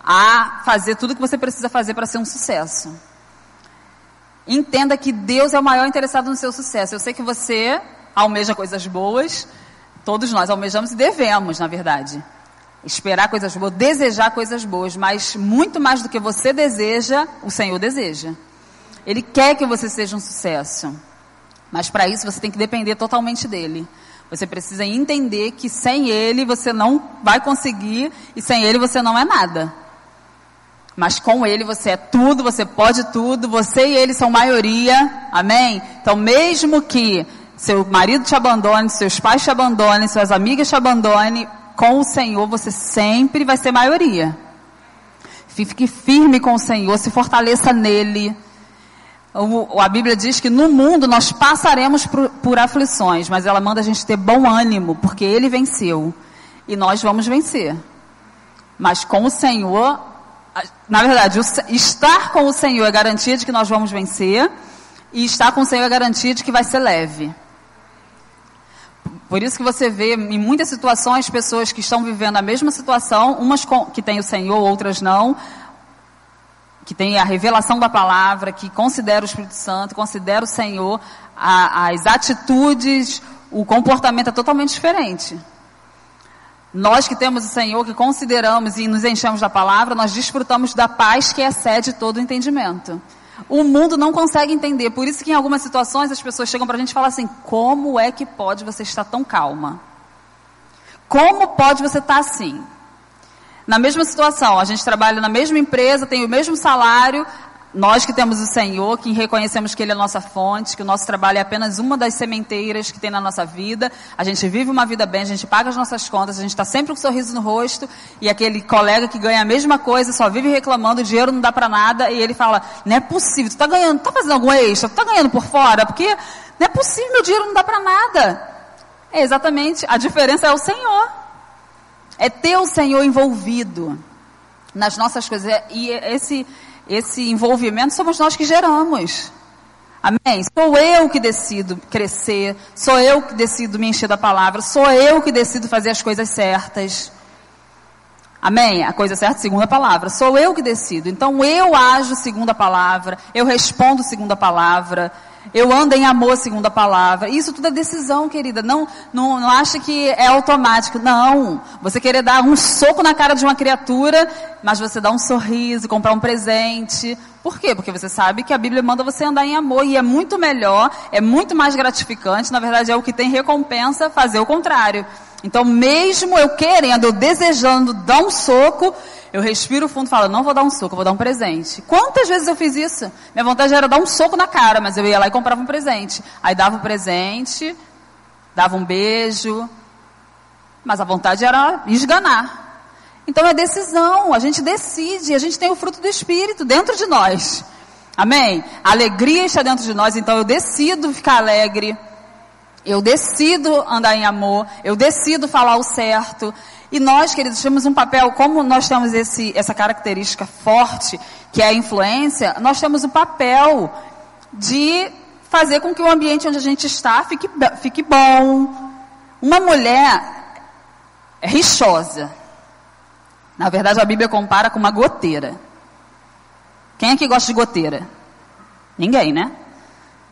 a fazer tudo o que você precisa fazer para ser um sucesso. Entenda que Deus é o maior interessado no seu sucesso. Eu sei que você almeja coisas boas, todos nós almejamos e devemos, na verdade. Esperar coisas boas, desejar coisas boas, mas muito mais do que você deseja, o Senhor deseja. Ele quer que você seja um sucesso. Mas para isso você tem que depender totalmente dele. Você precisa entender que sem ele você não vai conseguir e sem ele você não é nada. Mas com ele você é tudo, você pode tudo, você e ele são maioria. Amém? Então, mesmo que seu marido te abandone, seus pais te abandonem, suas amigas te abandonem, com o Senhor você sempre vai ser maioria. Fique firme com o Senhor, se fortaleça nele. O, a Bíblia diz que no mundo nós passaremos por, por aflições, mas ela manda a gente ter bom ânimo, porque Ele venceu. E nós vamos vencer. Mas com o Senhor, na verdade, o, estar com o Senhor é garantia de que nós vamos vencer, e estar com o Senhor é garantia de que vai ser leve. Por isso que você vê em muitas situações pessoas que estão vivendo a mesma situação, umas com, que têm o Senhor, outras não, que tem a revelação da palavra, que considera o Espírito Santo, considera o Senhor, a, as atitudes, o comportamento é totalmente diferente. Nós que temos o Senhor, que consideramos e nos enchemos da palavra, nós desfrutamos da paz que excede todo o entendimento. O mundo não consegue entender, por isso que em algumas situações as pessoas chegam para a gente e falam assim: como é que pode você estar tão calma? Como pode você estar assim? na mesma situação, a gente trabalha na mesma empresa, tem o mesmo salário, nós que temos o Senhor, que reconhecemos que Ele é a nossa fonte, que o nosso trabalho é apenas uma das sementeiras que tem na nossa vida, a gente vive uma vida bem, a gente paga as nossas contas, a gente está sempre com um sorriso no rosto, e aquele colega que ganha a mesma coisa, só vive reclamando, o dinheiro não dá para nada, e ele fala, não é possível, tu está ganhando, está fazendo algum extra, tu está ganhando por fora, porque não é possível, meu dinheiro não dá para nada. É exatamente, a diferença é o Senhor. É ter o Senhor envolvido nas nossas coisas. É, e esse, esse envolvimento somos nós que geramos. Amém? Sou eu que decido crescer, sou eu que decido me encher da palavra, sou eu que decido fazer as coisas certas. Amém? A coisa certa segundo a palavra. Sou eu que decido. Então eu ajo segundo a palavra, eu respondo segundo a palavra, eu ando em amor segundo a palavra. Isso tudo é decisão, querida. Não, não, não acha que é automático. Não. Você querer dar um soco na cara de uma criatura, mas você dá um sorriso, comprar um presente. Por quê? Porque você sabe que a Bíblia manda você andar em amor e é muito melhor, é muito mais gratificante. Na verdade, é o que tem recompensa fazer o contrário. Então, mesmo eu querendo, eu desejando dar um soco, eu respiro fundo e falo, não vou dar um soco, vou dar um presente. Quantas vezes eu fiz isso? Minha vontade era dar um soco na cara, mas eu ia lá e comprava um presente. Aí dava um presente, dava um beijo, mas a vontade era esganar. Então é decisão, a gente decide, a gente tem o fruto do Espírito dentro de nós. Amém? A alegria está dentro de nós, então eu decido ficar alegre. Eu decido andar em amor, eu decido falar o certo, e nós, queridos, temos um papel, como nós temos esse, essa característica forte, que é a influência, nós temos o papel de fazer com que o ambiente onde a gente está fique, fique bom. Uma mulher é rixosa. Na verdade, a Bíblia compara com uma goteira. Quem é que gosta de goteira? Ninguém, né?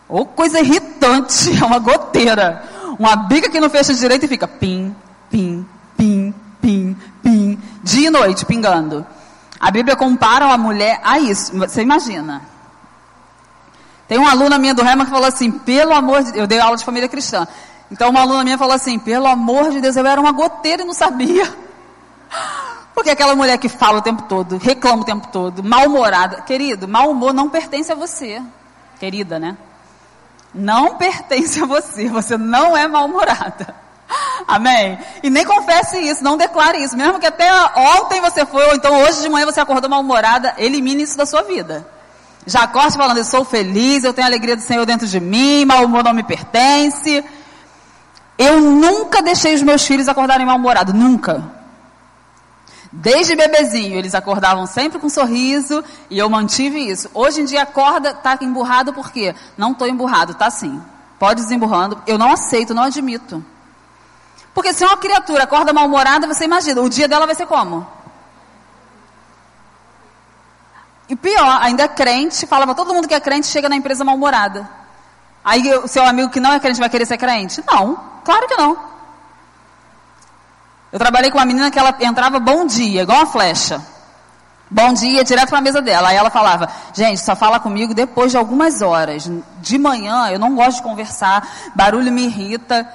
Ou coisa irritante, é uma goteira. Uma bica que não fecha direito e fica pim, pim, pim, pim, pim, dia e noite pingando. A Bíblia compara uma mulher a isso. Você imagina. Tem uma aluna minha do Rema que falou assim, pelo amor de Deus, eu dei aula de família cristã. Então uma aluna minha falou assim, pelo amor de Deus, eu era uma goteira e não sabia. Porque aquela mulher que fala o tempo todo, reclama o tempo todo, mal-humorada. Querido, mau humor não pertence a você. Querida, né? Não pertence a você. Você não é mal-humorada. Amém? E nem confesse isso, não declare isso. Mesmo que até ontem você foi, ou então hoje de manhã você acordou mal-humorada, elimine isso da sua vida. Já acorde falando, eu sou feliz, eu tenho a alegria do Senhor dentro de mim, mal humor não me pertence. Eu nunca deixei os meus filhos acordarem mal-humorados, nunca. Desde bebezinho, eles acordavam sempre com um sorriso e eu mantive isso. Hoje em dia acorda, tá emburrado por quê? Não estou emburrado, tá sim. Pode desemburrando. Eu não aceito, não admito. Porque se uma criatura acorda mal-humorada, você imagina, o dia dela vai ser como? E pior, ainda é crente, fala para todo mundo que é crente, chega na empresa mal-humorada. Aí o seu amigo que não é crente vai querer ser crente? Não, claro que não. Eu trabalhei com uma menina que ela entrava bom dia, igual uma flecha. Bom dia, direto para a mesa dela. Aí ela falava, gente, só fala comigo depois de algumas horas. De manhã eu não gosto de conversar, barulho me irrita.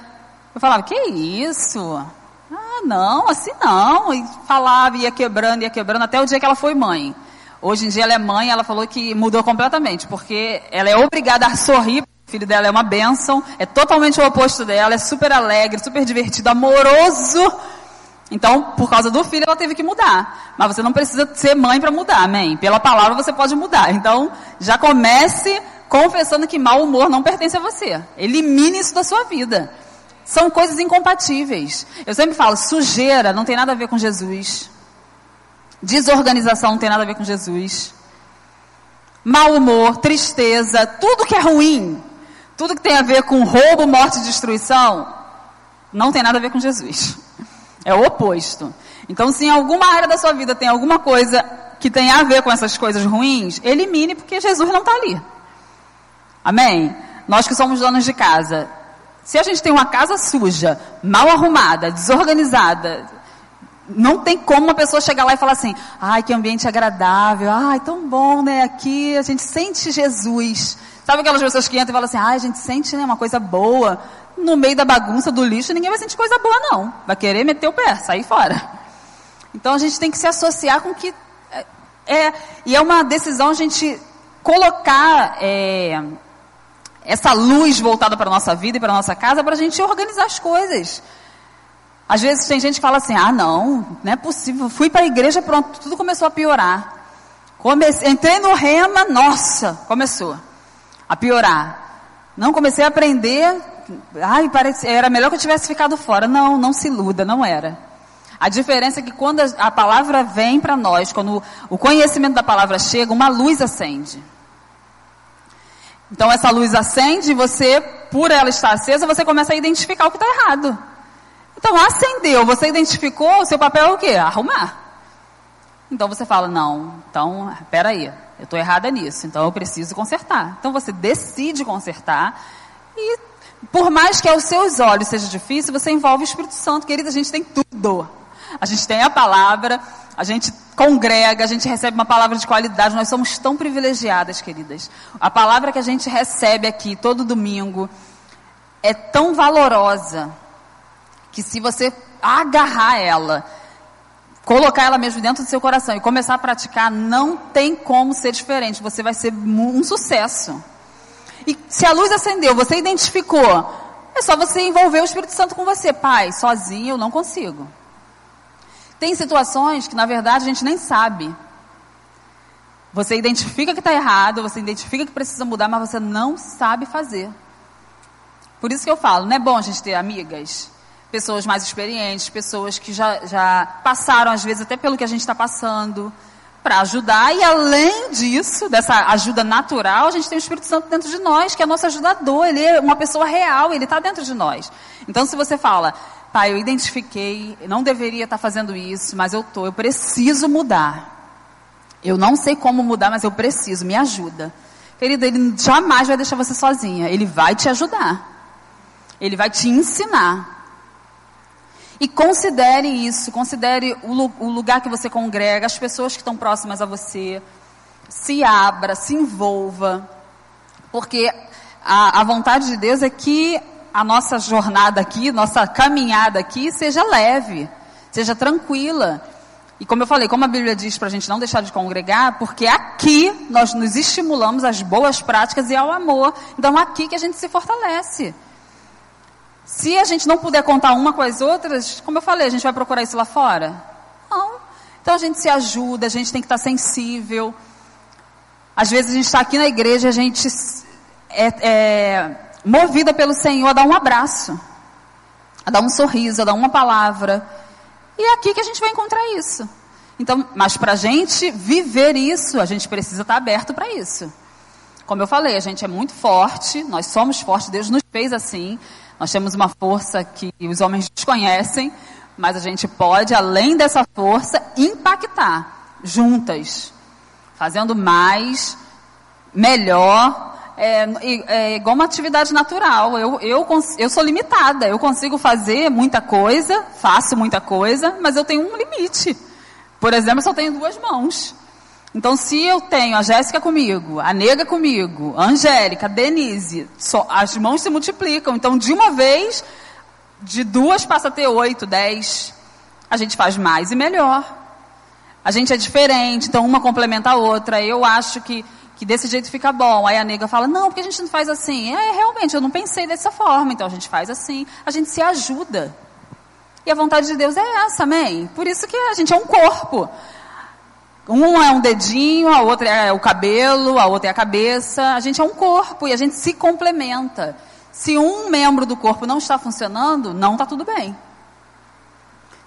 Eu falava, que isso? Ah, não, assim não. E falava, ia quebrando, ia quebrando, até o dia que ela foi mãe. Hoje em dia ela é mãe, ela falou que mudou completamente, porque ela é obrigada a sorrir. O filho dela é uma bênção, é totalmente o oposto dela, é super alegre, super divertido, amoroso. Então, por causa do filho, ela teve que mudar. Mas você não precisa ser mãe para mudar, amém? Pela palavra você pode mudar. Então, já comece confessando que mau humor não pertence a você. Elimine isso da sua vida. São coisas incompatíveis. Eu sempre falo, sujeira não tem nada a ver com Jesus. Desorganização não tem nada a ver com Jesus. Mau humor, tristeza, tudo que é ruim, tudo que tem a ver com roubo, morte e destruição, não tem nada a ver com Jesus. É o oposto. Então, se em alguma área da sua vida tem alguma coisa que tem a ver com essas coisas ruins, elimine, porque Jesus não está ali. Amém? Nós que somos donos de casa, se a gente tem uma casa suja, mal arrumada, desorganizada, não tem como uma pessoa chegar lá e falar assim: ai, que ambiente agradável, ai, tão bom, né? Aqui a gente sente Jesus. Sabe aquelas pessoas que entram e falam assim: ai, a gente sente né, uma coisa boa no meio da bagunça do lixo, ninguém vai sentir coisa boa, não. Vai querer meter o pé, sair fora. Então a gente tem que se associar com que. É, é e é uma decisão a gente colocar é, essa luz voltada para a nossa vida e para a nossa casa para a gente organizar as coisas. Às vezes tem gente que fala assim: ah, não, não é possível. Fui para a igreja, pronto, tudo começou a piorar. Comecei, entrei no rema, nossa, começou a piorar. Não comecei a aprender, ai, parece, era melhor que eu tivesse ficado fora. Não, não se iluda, não era. A diferença é que quando a, a palavra vem para nós, quando o, o conhecimento da palavra chega, uma luz acende. Então essa luz acende e você, por ela estar acesa, você começa a identificar o que está errado. Então acendeu, você identificou, o seu papel é o quê? Arrumar. Então você fala, não, então, peraí, eu estou errada nisso, então eu preciso consertar. Então você decide consertar e por mais que aos seus olhos seja difícil, você envolve o Espírito Santo. Querida, a gente tem tudo. A gente tem a palavra, a gente congrega, a gente recebe uma palavra de qualidade. Nós somos tão privilegiadas, queridas. A palavra que a gente recebe aqui todo domingo é tão valorosa que se você agarrar ela, colocar ela mesmo dentro do seu coração e começar a praticar, não tem como ser diferente. Você vai ser um sucesso. E se a luz acendeu, você identificou, é só você envolver o Espírito Santo com você. Pai, sozinho eu não consigo. Tem situações que, na verdade, a gente nem sabe. Você identifica que está errado, você identifica que precisa mudar, mas você não sabe fazer. Por isso que eu falo, não é bom a gente ter amigas pessoas mais experientes, pessoas que já, já passaram, às vezes, até pelo que a gente está passando, para ajudar. E além disso, dessa ajuda natural, a gente tem o Espírito Santo dentro de nós, que é nosso ajudador. Ele é uma pessoa real, ele está dentro de nós. Então, se você fala, pai, eu identifiquei, não deveria estar tá fazendo isso, mas eu estou, eu preciso mudar. Eu não sei como mudar, mas eu preciso, me ajuda. Querida, ele jamais vai deixar você sozinha. Ele vai te ajudar. Ele vai te ensinar. E considere isso, considere o, o lugar que você congrega, as pessoas que estão próximas a você. Se abra, se envolva. Porque a, a vontade de Deus é que a nossa jornada aqui, nossa caminhada aqui, seja leve, seja tranquila. E como eu falei, como a Bíblia diz para a gente não deixar de congregar, porque aqui nós nos estimulamos às boas práticas e ao amor. Então aqui que a gente se fortalece. Se a gente não puder contar uma com as outras, como eu falei, a gente vai procurar isso lá fora? Não. Então a gente se ajuda, a gente tem que estar sensível. Às vezes a gente está aqui na igreja, a gente é, é movida pelo Senhor a dar um abraço, a dar um sorriso, a dar uma palavra. E é aqui que a gente vai encontrar isso. Então, mas para a gente viver isso, a gente precisa estar aberto para isso. Como eu falei, a gente é muito forte, nós somos fortes, Deus nos fez assim. Nós temos uma força que os homens desconhecem, mas a gente pode, além dessa força, impactar juntas, fazendo mais, melhor. É, é igual uma atividade natural. Eu, eu, eu sou limitada, eu consigo fazer muita coisa, faço muita coisa, mas eu tenho um limite. Por exemplo, eu só tenho duas mãos. Então, se eu tenho a Jéssica comigo, a Nega comigo, a Angélica, a Denise, só, as mãos se multiplicam. Então, de uma vez, de duas passa a ter oito, dez. A gente faz mais e melhor. A gente é diferente, então uma complementa a outra. Eu acho que, que desse jeito fica bom. Aí a nega fala, não, porque a gente não faz assim. É, realmente, eu não pensei dessa forma, então a gente faz assim. A gente se ajuda. E a vontade de Deus é essa, amém? Por isso que a gente é um corpo. Um é um dedinho, a outra é o cabelo, a outra é a cabeça. A gente é um corpo e a gente se complementa. Se um membro do corpo não está funcionando, não está tudo bem.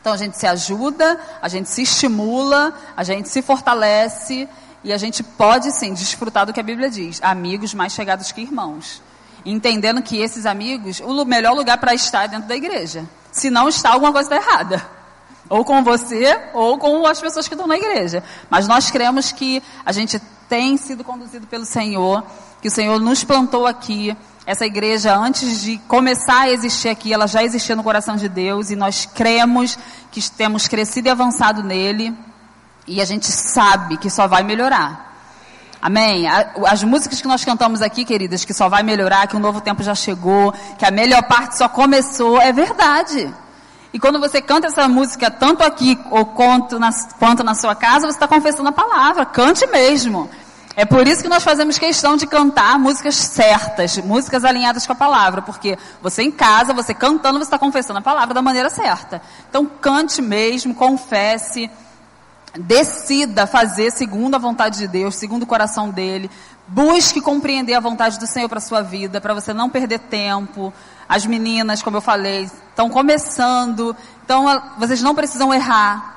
Então a gente se ajuda, a gente se estimula, a gente se fortalece e a gente pode sim desfrutar do que a Bíblia diz: amigos mais chegados que irmãos. Entendendo que esses amigos, o melhor lugar para estar é dentro da igreja. Se não está, alguma coisa está errada. Ou com você, ou com as pessoas que estão na igreja. Mas nós cremos que a gente tem sido conduzido pelo Senhor, que o Senhor nos plantou aqui. Essa igreja, antes de começar a existir aqui, ela já existia no coração de Deus e nós cremos que temos crescido e avançado nele e a gente sabe que só vai melhorar. Amém? As músicas que nós cantamos aqui, queridas, que só vai melhorar, que o novo tempo já chegou, que a melhor parte só começou, é verdade. E quando você canta essa música, tanto aqui ou quanto na, quanto na sua casa, você está confessando a palavra. Cante mesmo. É por isso que nós fazemos questão de cantar músicas certas, músicas alinhadas com a palavra, porque você em casa, você cantando, você está confessando a palavra da maneira certa. Então cante mesmo, confesse, decida fazer segundo a vontade de Deus, segundo o coração dele. Busque compreender a vontade do Senhor para sua vida, para você não perder tempo. As meninas, como eu falei, estão começando, então vocês não precisam errar.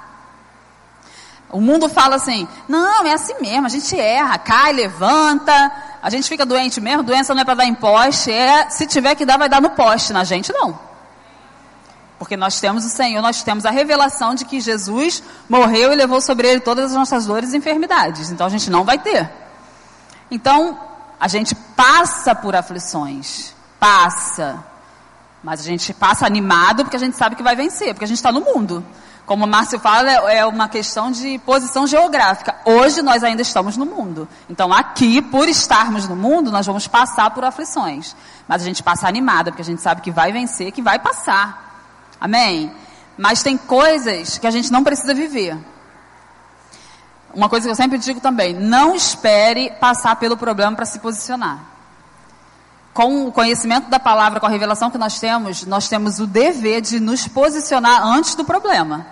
O mundo fala assim: não, é assim mesmo, a gente erra, cai, levanta, a gente fica doente mesmo, doença não é para dar em poste, é, se tiver que dar, vai dar no poste, na gente não. Porque nós temos o Senhor, nós temos a revelação de que Jesus morreu e levou sobre ele todas as nossas dores e enfermidades. Então a gente não vai ter. Então, a gente passa por aflições. Passa. Mas a gente passa animado porque a gente sabe que vai vencer, porque a gente está no mundo. Como o Márcio fala, é uma questão de posição geográfica. Hoje nós ainda estamos no mundo. Então aqui, por estarmos no mundo, nós vamos passar por aflições. Mas a gente passa animada, porque a gente sabe que vai vencer, que vai passar. Amém? Mas tem coisas que a gente não precisa viver. Uma coisa que eu sempre digo também: não espere passar pelo problema para se posicionar com o conhecimento da palavra, com a revelação que nós temos, nós temos o dever de nos posicionar antes do problema.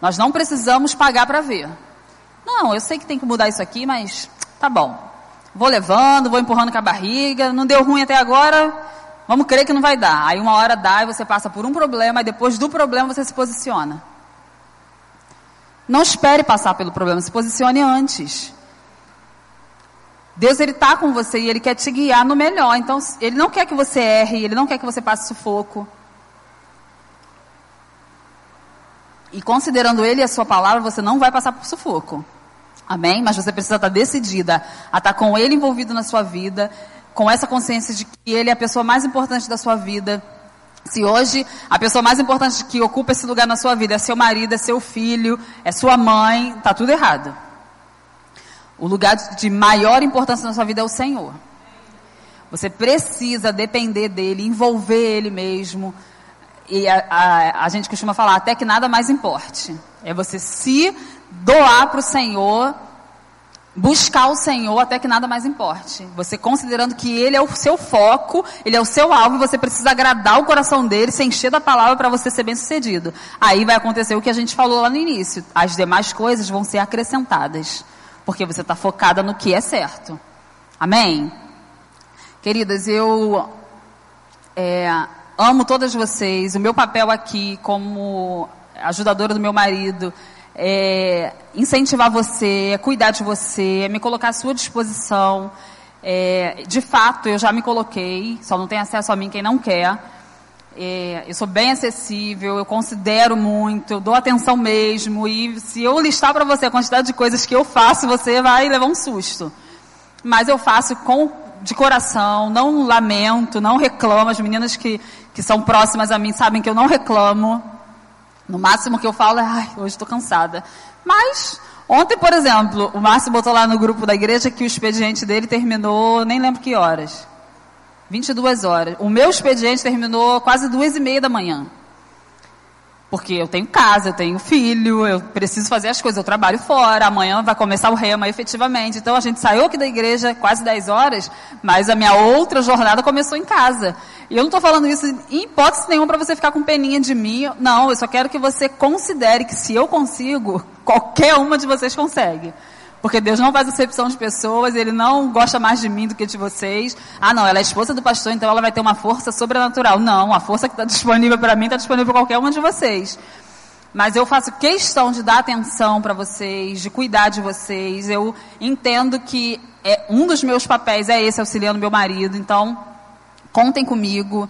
Nós não precisamos pagar para ver. Não, eu sei que tem que mudar isso aqui, mas tá bom. Vou levando, vou empurrando com a barriga, não deu ruim até agora, vamos crer que não vai dar. Aí uma hora dá e você passa por um problema, e depois do problema você se posiciona. Não espere passar pelo problema, se posicione antes. Deus ele está com você e ele quer te guiar no melhor. Então ele não quer que você erre, ele não quer que você passe sufoco. E considerando ele e a sua palavra, você não vai passar por sufoco. Amém? Mas você precisa estar decidida a estar com ele envolvido na sua vida, com essa consciência de que ele é a pessoa mais importante da sua vida. Se hoje a pessoa mais importante que ocupa esse lugar na sua vida é seu marido, é seu filho, é sua mãe, está tudo errado. O lugar de maior importância na sua vida é o Senhor. Você precisa depender dele, envolver ele mesmo. E a, a, a gente costuma falar, até que nada mais importe. É você se doar para o Senhor, buscar o Senhor até que nada mais importe. Você considerando que Ele é o seu foco, Ele é o seu alvo e você precisa agradar o coração dele, se encher da palavra para você ser bem sucedido. Aí vai acontecer o que a gente falou lá no início. As demais coisas vão ser acrescentadas porque você está focada no que é certo. Amém? Queridas, eu é, amo todas vocês. O meu papel aqui, como ajudadora do meu marido, é incentivar você, é cuidar de você, é me colocar à sua disposição. É, de fato, eu já me coloquei, só não tem acesso a mim quem não quer. É, eu sou bem acessível, eu considero muito, eu dou atenção mesmo. E se eu listar para você a quantidade de coisas que eu faço, você vai levar um susto. Mas eu faço com de coração, não lamento, não reclamo. As meninas que, que são próximas a mim sabem que eu não reclamo. No máximo que eu falo é, ai, hoje estou cansada. Mas, ontem, por exemplo, o Márcio botou lá no grupo da igreja que o expediente dele terminou, nem lembro que horas. 22 horas. O meu expediente terminou quase duas e meia da manhã. Porque eu tenho casa, eu tenho filho, eu preciso fazer as coisas, eu trabalho fora, amanhã vai começar o rema efetivamente. Então a gente saiu aqui da igreja quase 10 horas, mas a minha outra jornada começou em casa. E eu não estou falando isso em hipótese nenhuma para você ficar com peninha de mim. Não, eu só quero que você considere que se eu consigo, qualquer uma de vocês consegue. Porque Deus não faz acepção de pessoas, Ele não gosta mais de mim do que de vocês. Ah, não, ela é esposa do pastor, então ela vai ter uma força sobrenatural. Não, a força que está disponível para mim está disponível para qualquer uma de vocês. Mas eu faço questão de dar atenção para vocês, de cuidar de vocês. Eu entendo que é, um dos meus papéis é esse, auxiliando meu marido. Então, contem comigo.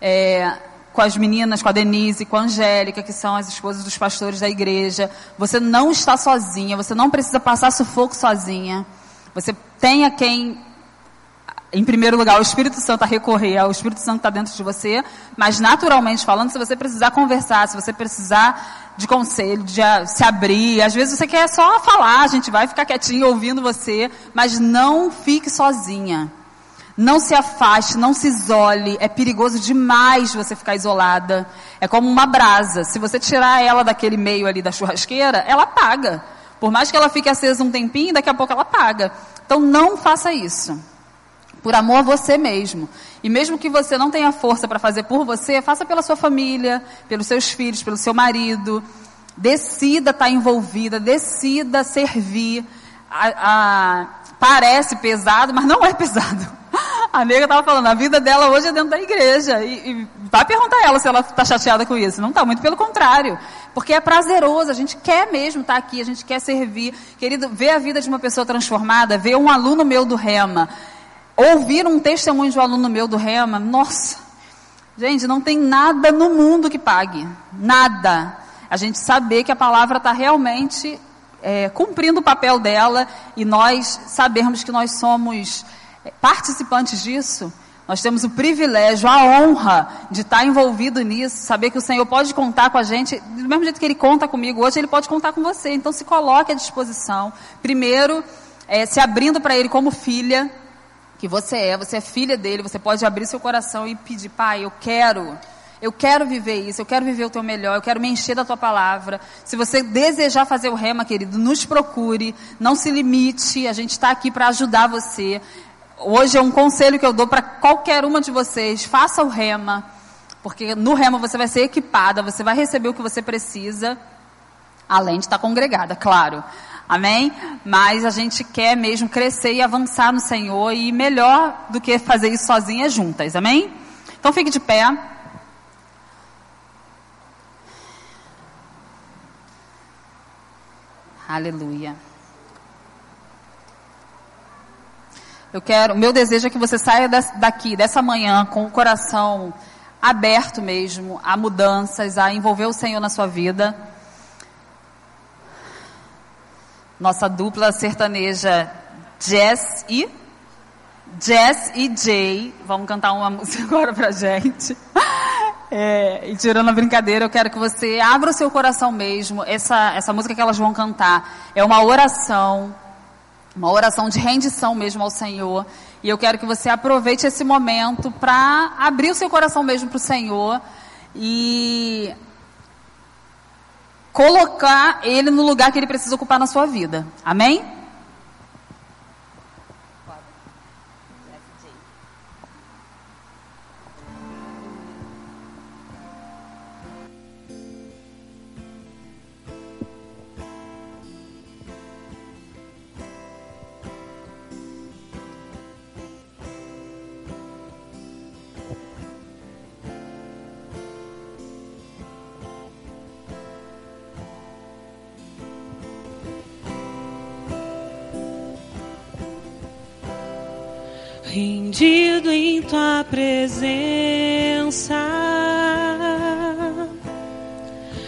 É, com as meninas, com a Denise, com a Angélica, que são as esposas dos pastores da igreja. Você não está sozinha, você não precisa passar sufoco sozinha. Você tem a quem, em primeiro lugar, o Espírito Santo a recorrer, o Espírito Santo está dentro de você, mas naturalmente falando, se você precisar conversar, se você precisar de conselho, de se abrir, às vezes você quer só falar, a gente vai ficar quietinho ouvindo você, mas não fique sozinha. Não se afaste, não se isole. É perigoso demais você ficar isolada. É como uma brasa. Se você tirar ela daquele meio ali da churrasqueira, ela apaga. Por mais que ela fique acesa um tempinho, daqui a pouco ela apaga. Então não faça isso. Por amor a você mesmo. E mesmo que você não tenha força para fazer por você, faça pela sua família, pelos seus filhos, pelo seu marido. Decida estar envolvida, decida servir. A, a, parece pesado, mas não é pesado. A nega estava falando, a vida dela hoje é dentro da igreja. E, e vai perguntar a ela se ela está chateada com isso. Não está, muito pelo contrário. Porque é prazeroso, a gente quer mesmo estar tá aqui, a gente quer servir. Querido, ver a vida de uma pessoa transformada, ver um aluno meu do Rema, ouvir um testemunho de um aluno meu do Rema, nossa. Gente, não tem nada no mundo que pague. Nada. A gente saber que a palavra está realmente é, cumprindo o papel dela e nós sabermos que nós somos participantes disso, nós temos o privilégio, a honra de estar envolvido nisso, saber que o Senhor pode contar com a gente, do mesmo jeito que Ele conta comigo hoje, Ele pode contar com você. Então se coloque à disposição. Primeiro, é, se abrindo para Ele como filha, que você é, você é filha dele, você pode abrir seu coração e pedir, Pai, eu quero. Eu quero viver isso, eu quero viver o teu melhor, eu quero me encher da tua palavra. Se você desejar fazer o rema, querido, nos procure, não se limite, a gente está aqui para ajudar você. Hoje é um conselho que eu dou para qualquer uma de vocês: faça o rema, porque no rema você vai ser equipada, você vai receber o que você precisa, além de estar congregada, claro. Amém? Mas a gente quer mesmo crescer e avançar no Senhor e melhor do que fazer isso sozinha juntas. Amém? Então fique de pé. Aleluia. Eu quero, meu desejo é que você saia daqui, dessa manhã, com o coração aberto mesmo a mudanças, a envolver o Senhor na sua vida. Nossa dupla sertaneja Jess e Jess e Jay, vamos cantar uma música agora pra gente. É, e tirando a brincadeira, eu quero que você abra o seu coração mesmo. Essa, essa música que elas vão cantar é uma oração uma oração de rendição mesmo ao Senhor. E eu quero que você aproveite esse momento para abrir o seu coração mesmo para o Senhor e colocar Ele no lugar que Ele precisa ocupar na sua vida. Amém? Rendido em tua presença.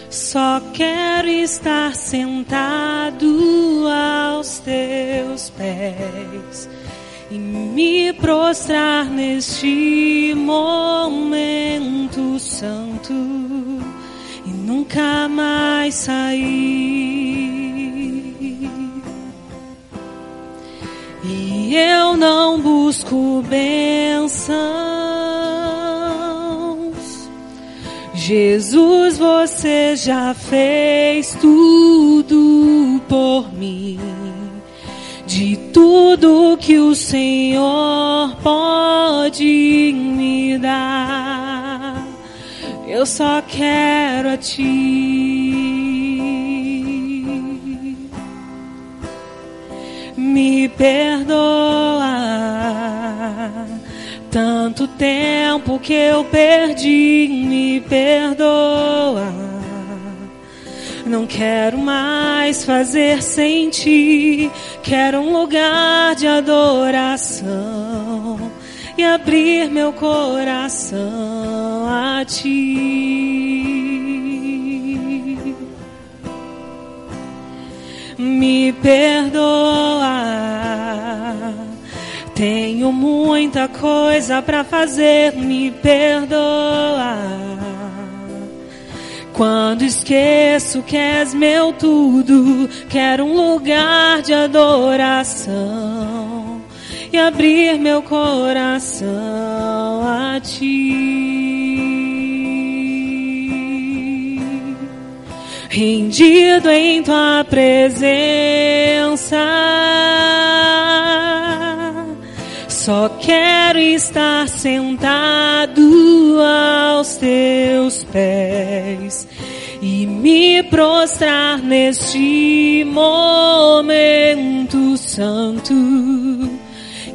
Só quero estar sentado aos teus pés e me prostrar neste momento santo e nunca mais sair. Eu não busco bênçãos. Jesus, você já fez tudo por mim. De tudo que o Senhor pode me dar, eu só quero a ti. Me perdoa tanto tempo que eu perdi, me perdoa não quero mais fazer sem ti. Quero um lugar de adoração e abrir meu coração a ti. Me perdoa. Tenho muita coisa para fazer, me perdoa quando esqueço que és meu tudo, quero um lugar de adoração e abrir meu coração a ti. Rendido em tua presença, só quero estar sentado aos teus pés e me prostrar neste momento santo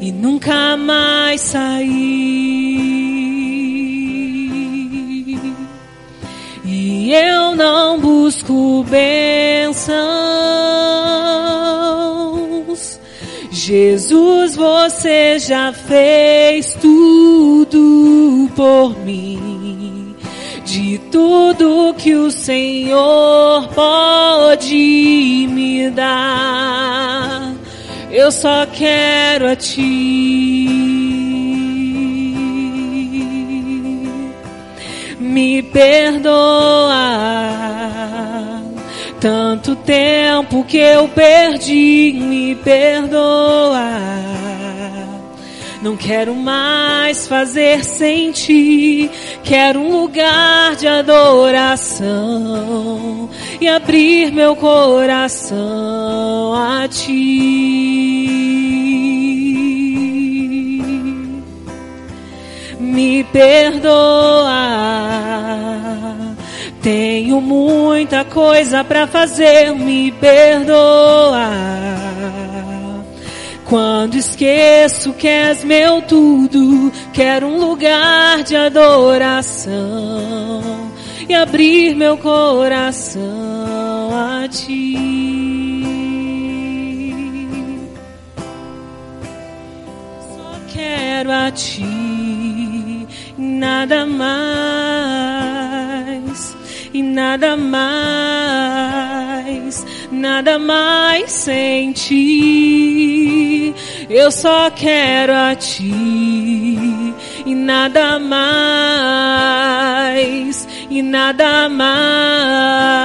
e nunca mais sair. Eu não busco bênçãos. Jesus, você já fez tudo por mim de tudo que o Senhor pode me dar. Eu só quero a ti. Me perdoa. Tanto tempo que eu perdi, me perdoa não quero mais fazer sem ti. Quero um lugar de adoração e abrir meu coração a ti. Me perdoa. Tenho muita coisa para fazer, me perdoa quando esqueço que és meu tudo, quero um lugar de adoração e abrir meu coração a ti. Só quero a ti, nada mais, e nada mais, nada mais sem ti eu só quero a ti e nada mais, e nada mais,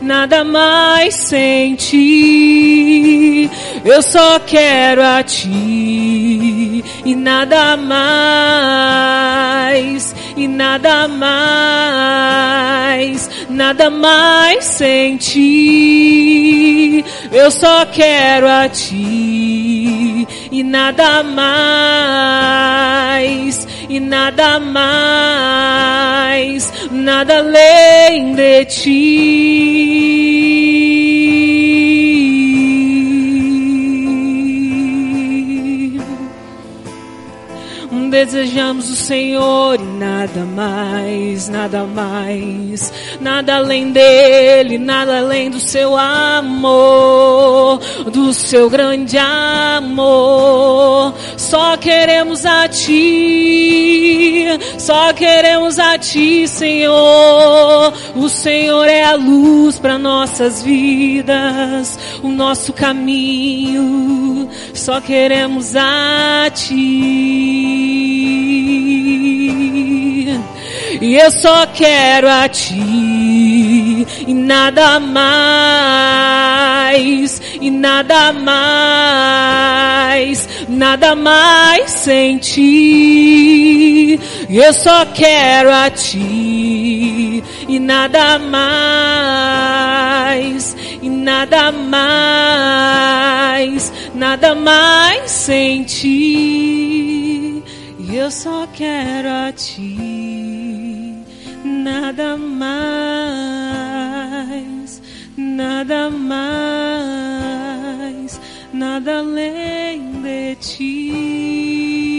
nada mais sem ti. Eu só quero a ti e nada mais, e nada mais, nada mais sem ti. Eu só quero a ti e nada mais, e nada mais, nada além de ti. Desejamos o Senhor e nada mais, nada mais, nada além dele, nada além do seu amor, do seu grande amor. Só queremos a ti, só queremos a ti, Senhor. O Senhor é a luz para nossas vidas, o nosso caminho. Só queremos a ti. E eu só quero a ti e nada mais, e nada mais, nada mais sem ti. Eu só quero a ti e nada mais, e nada mais, nada mais sem ti. Eu só quero a ti, nada mais, nada mais, nada além de ti.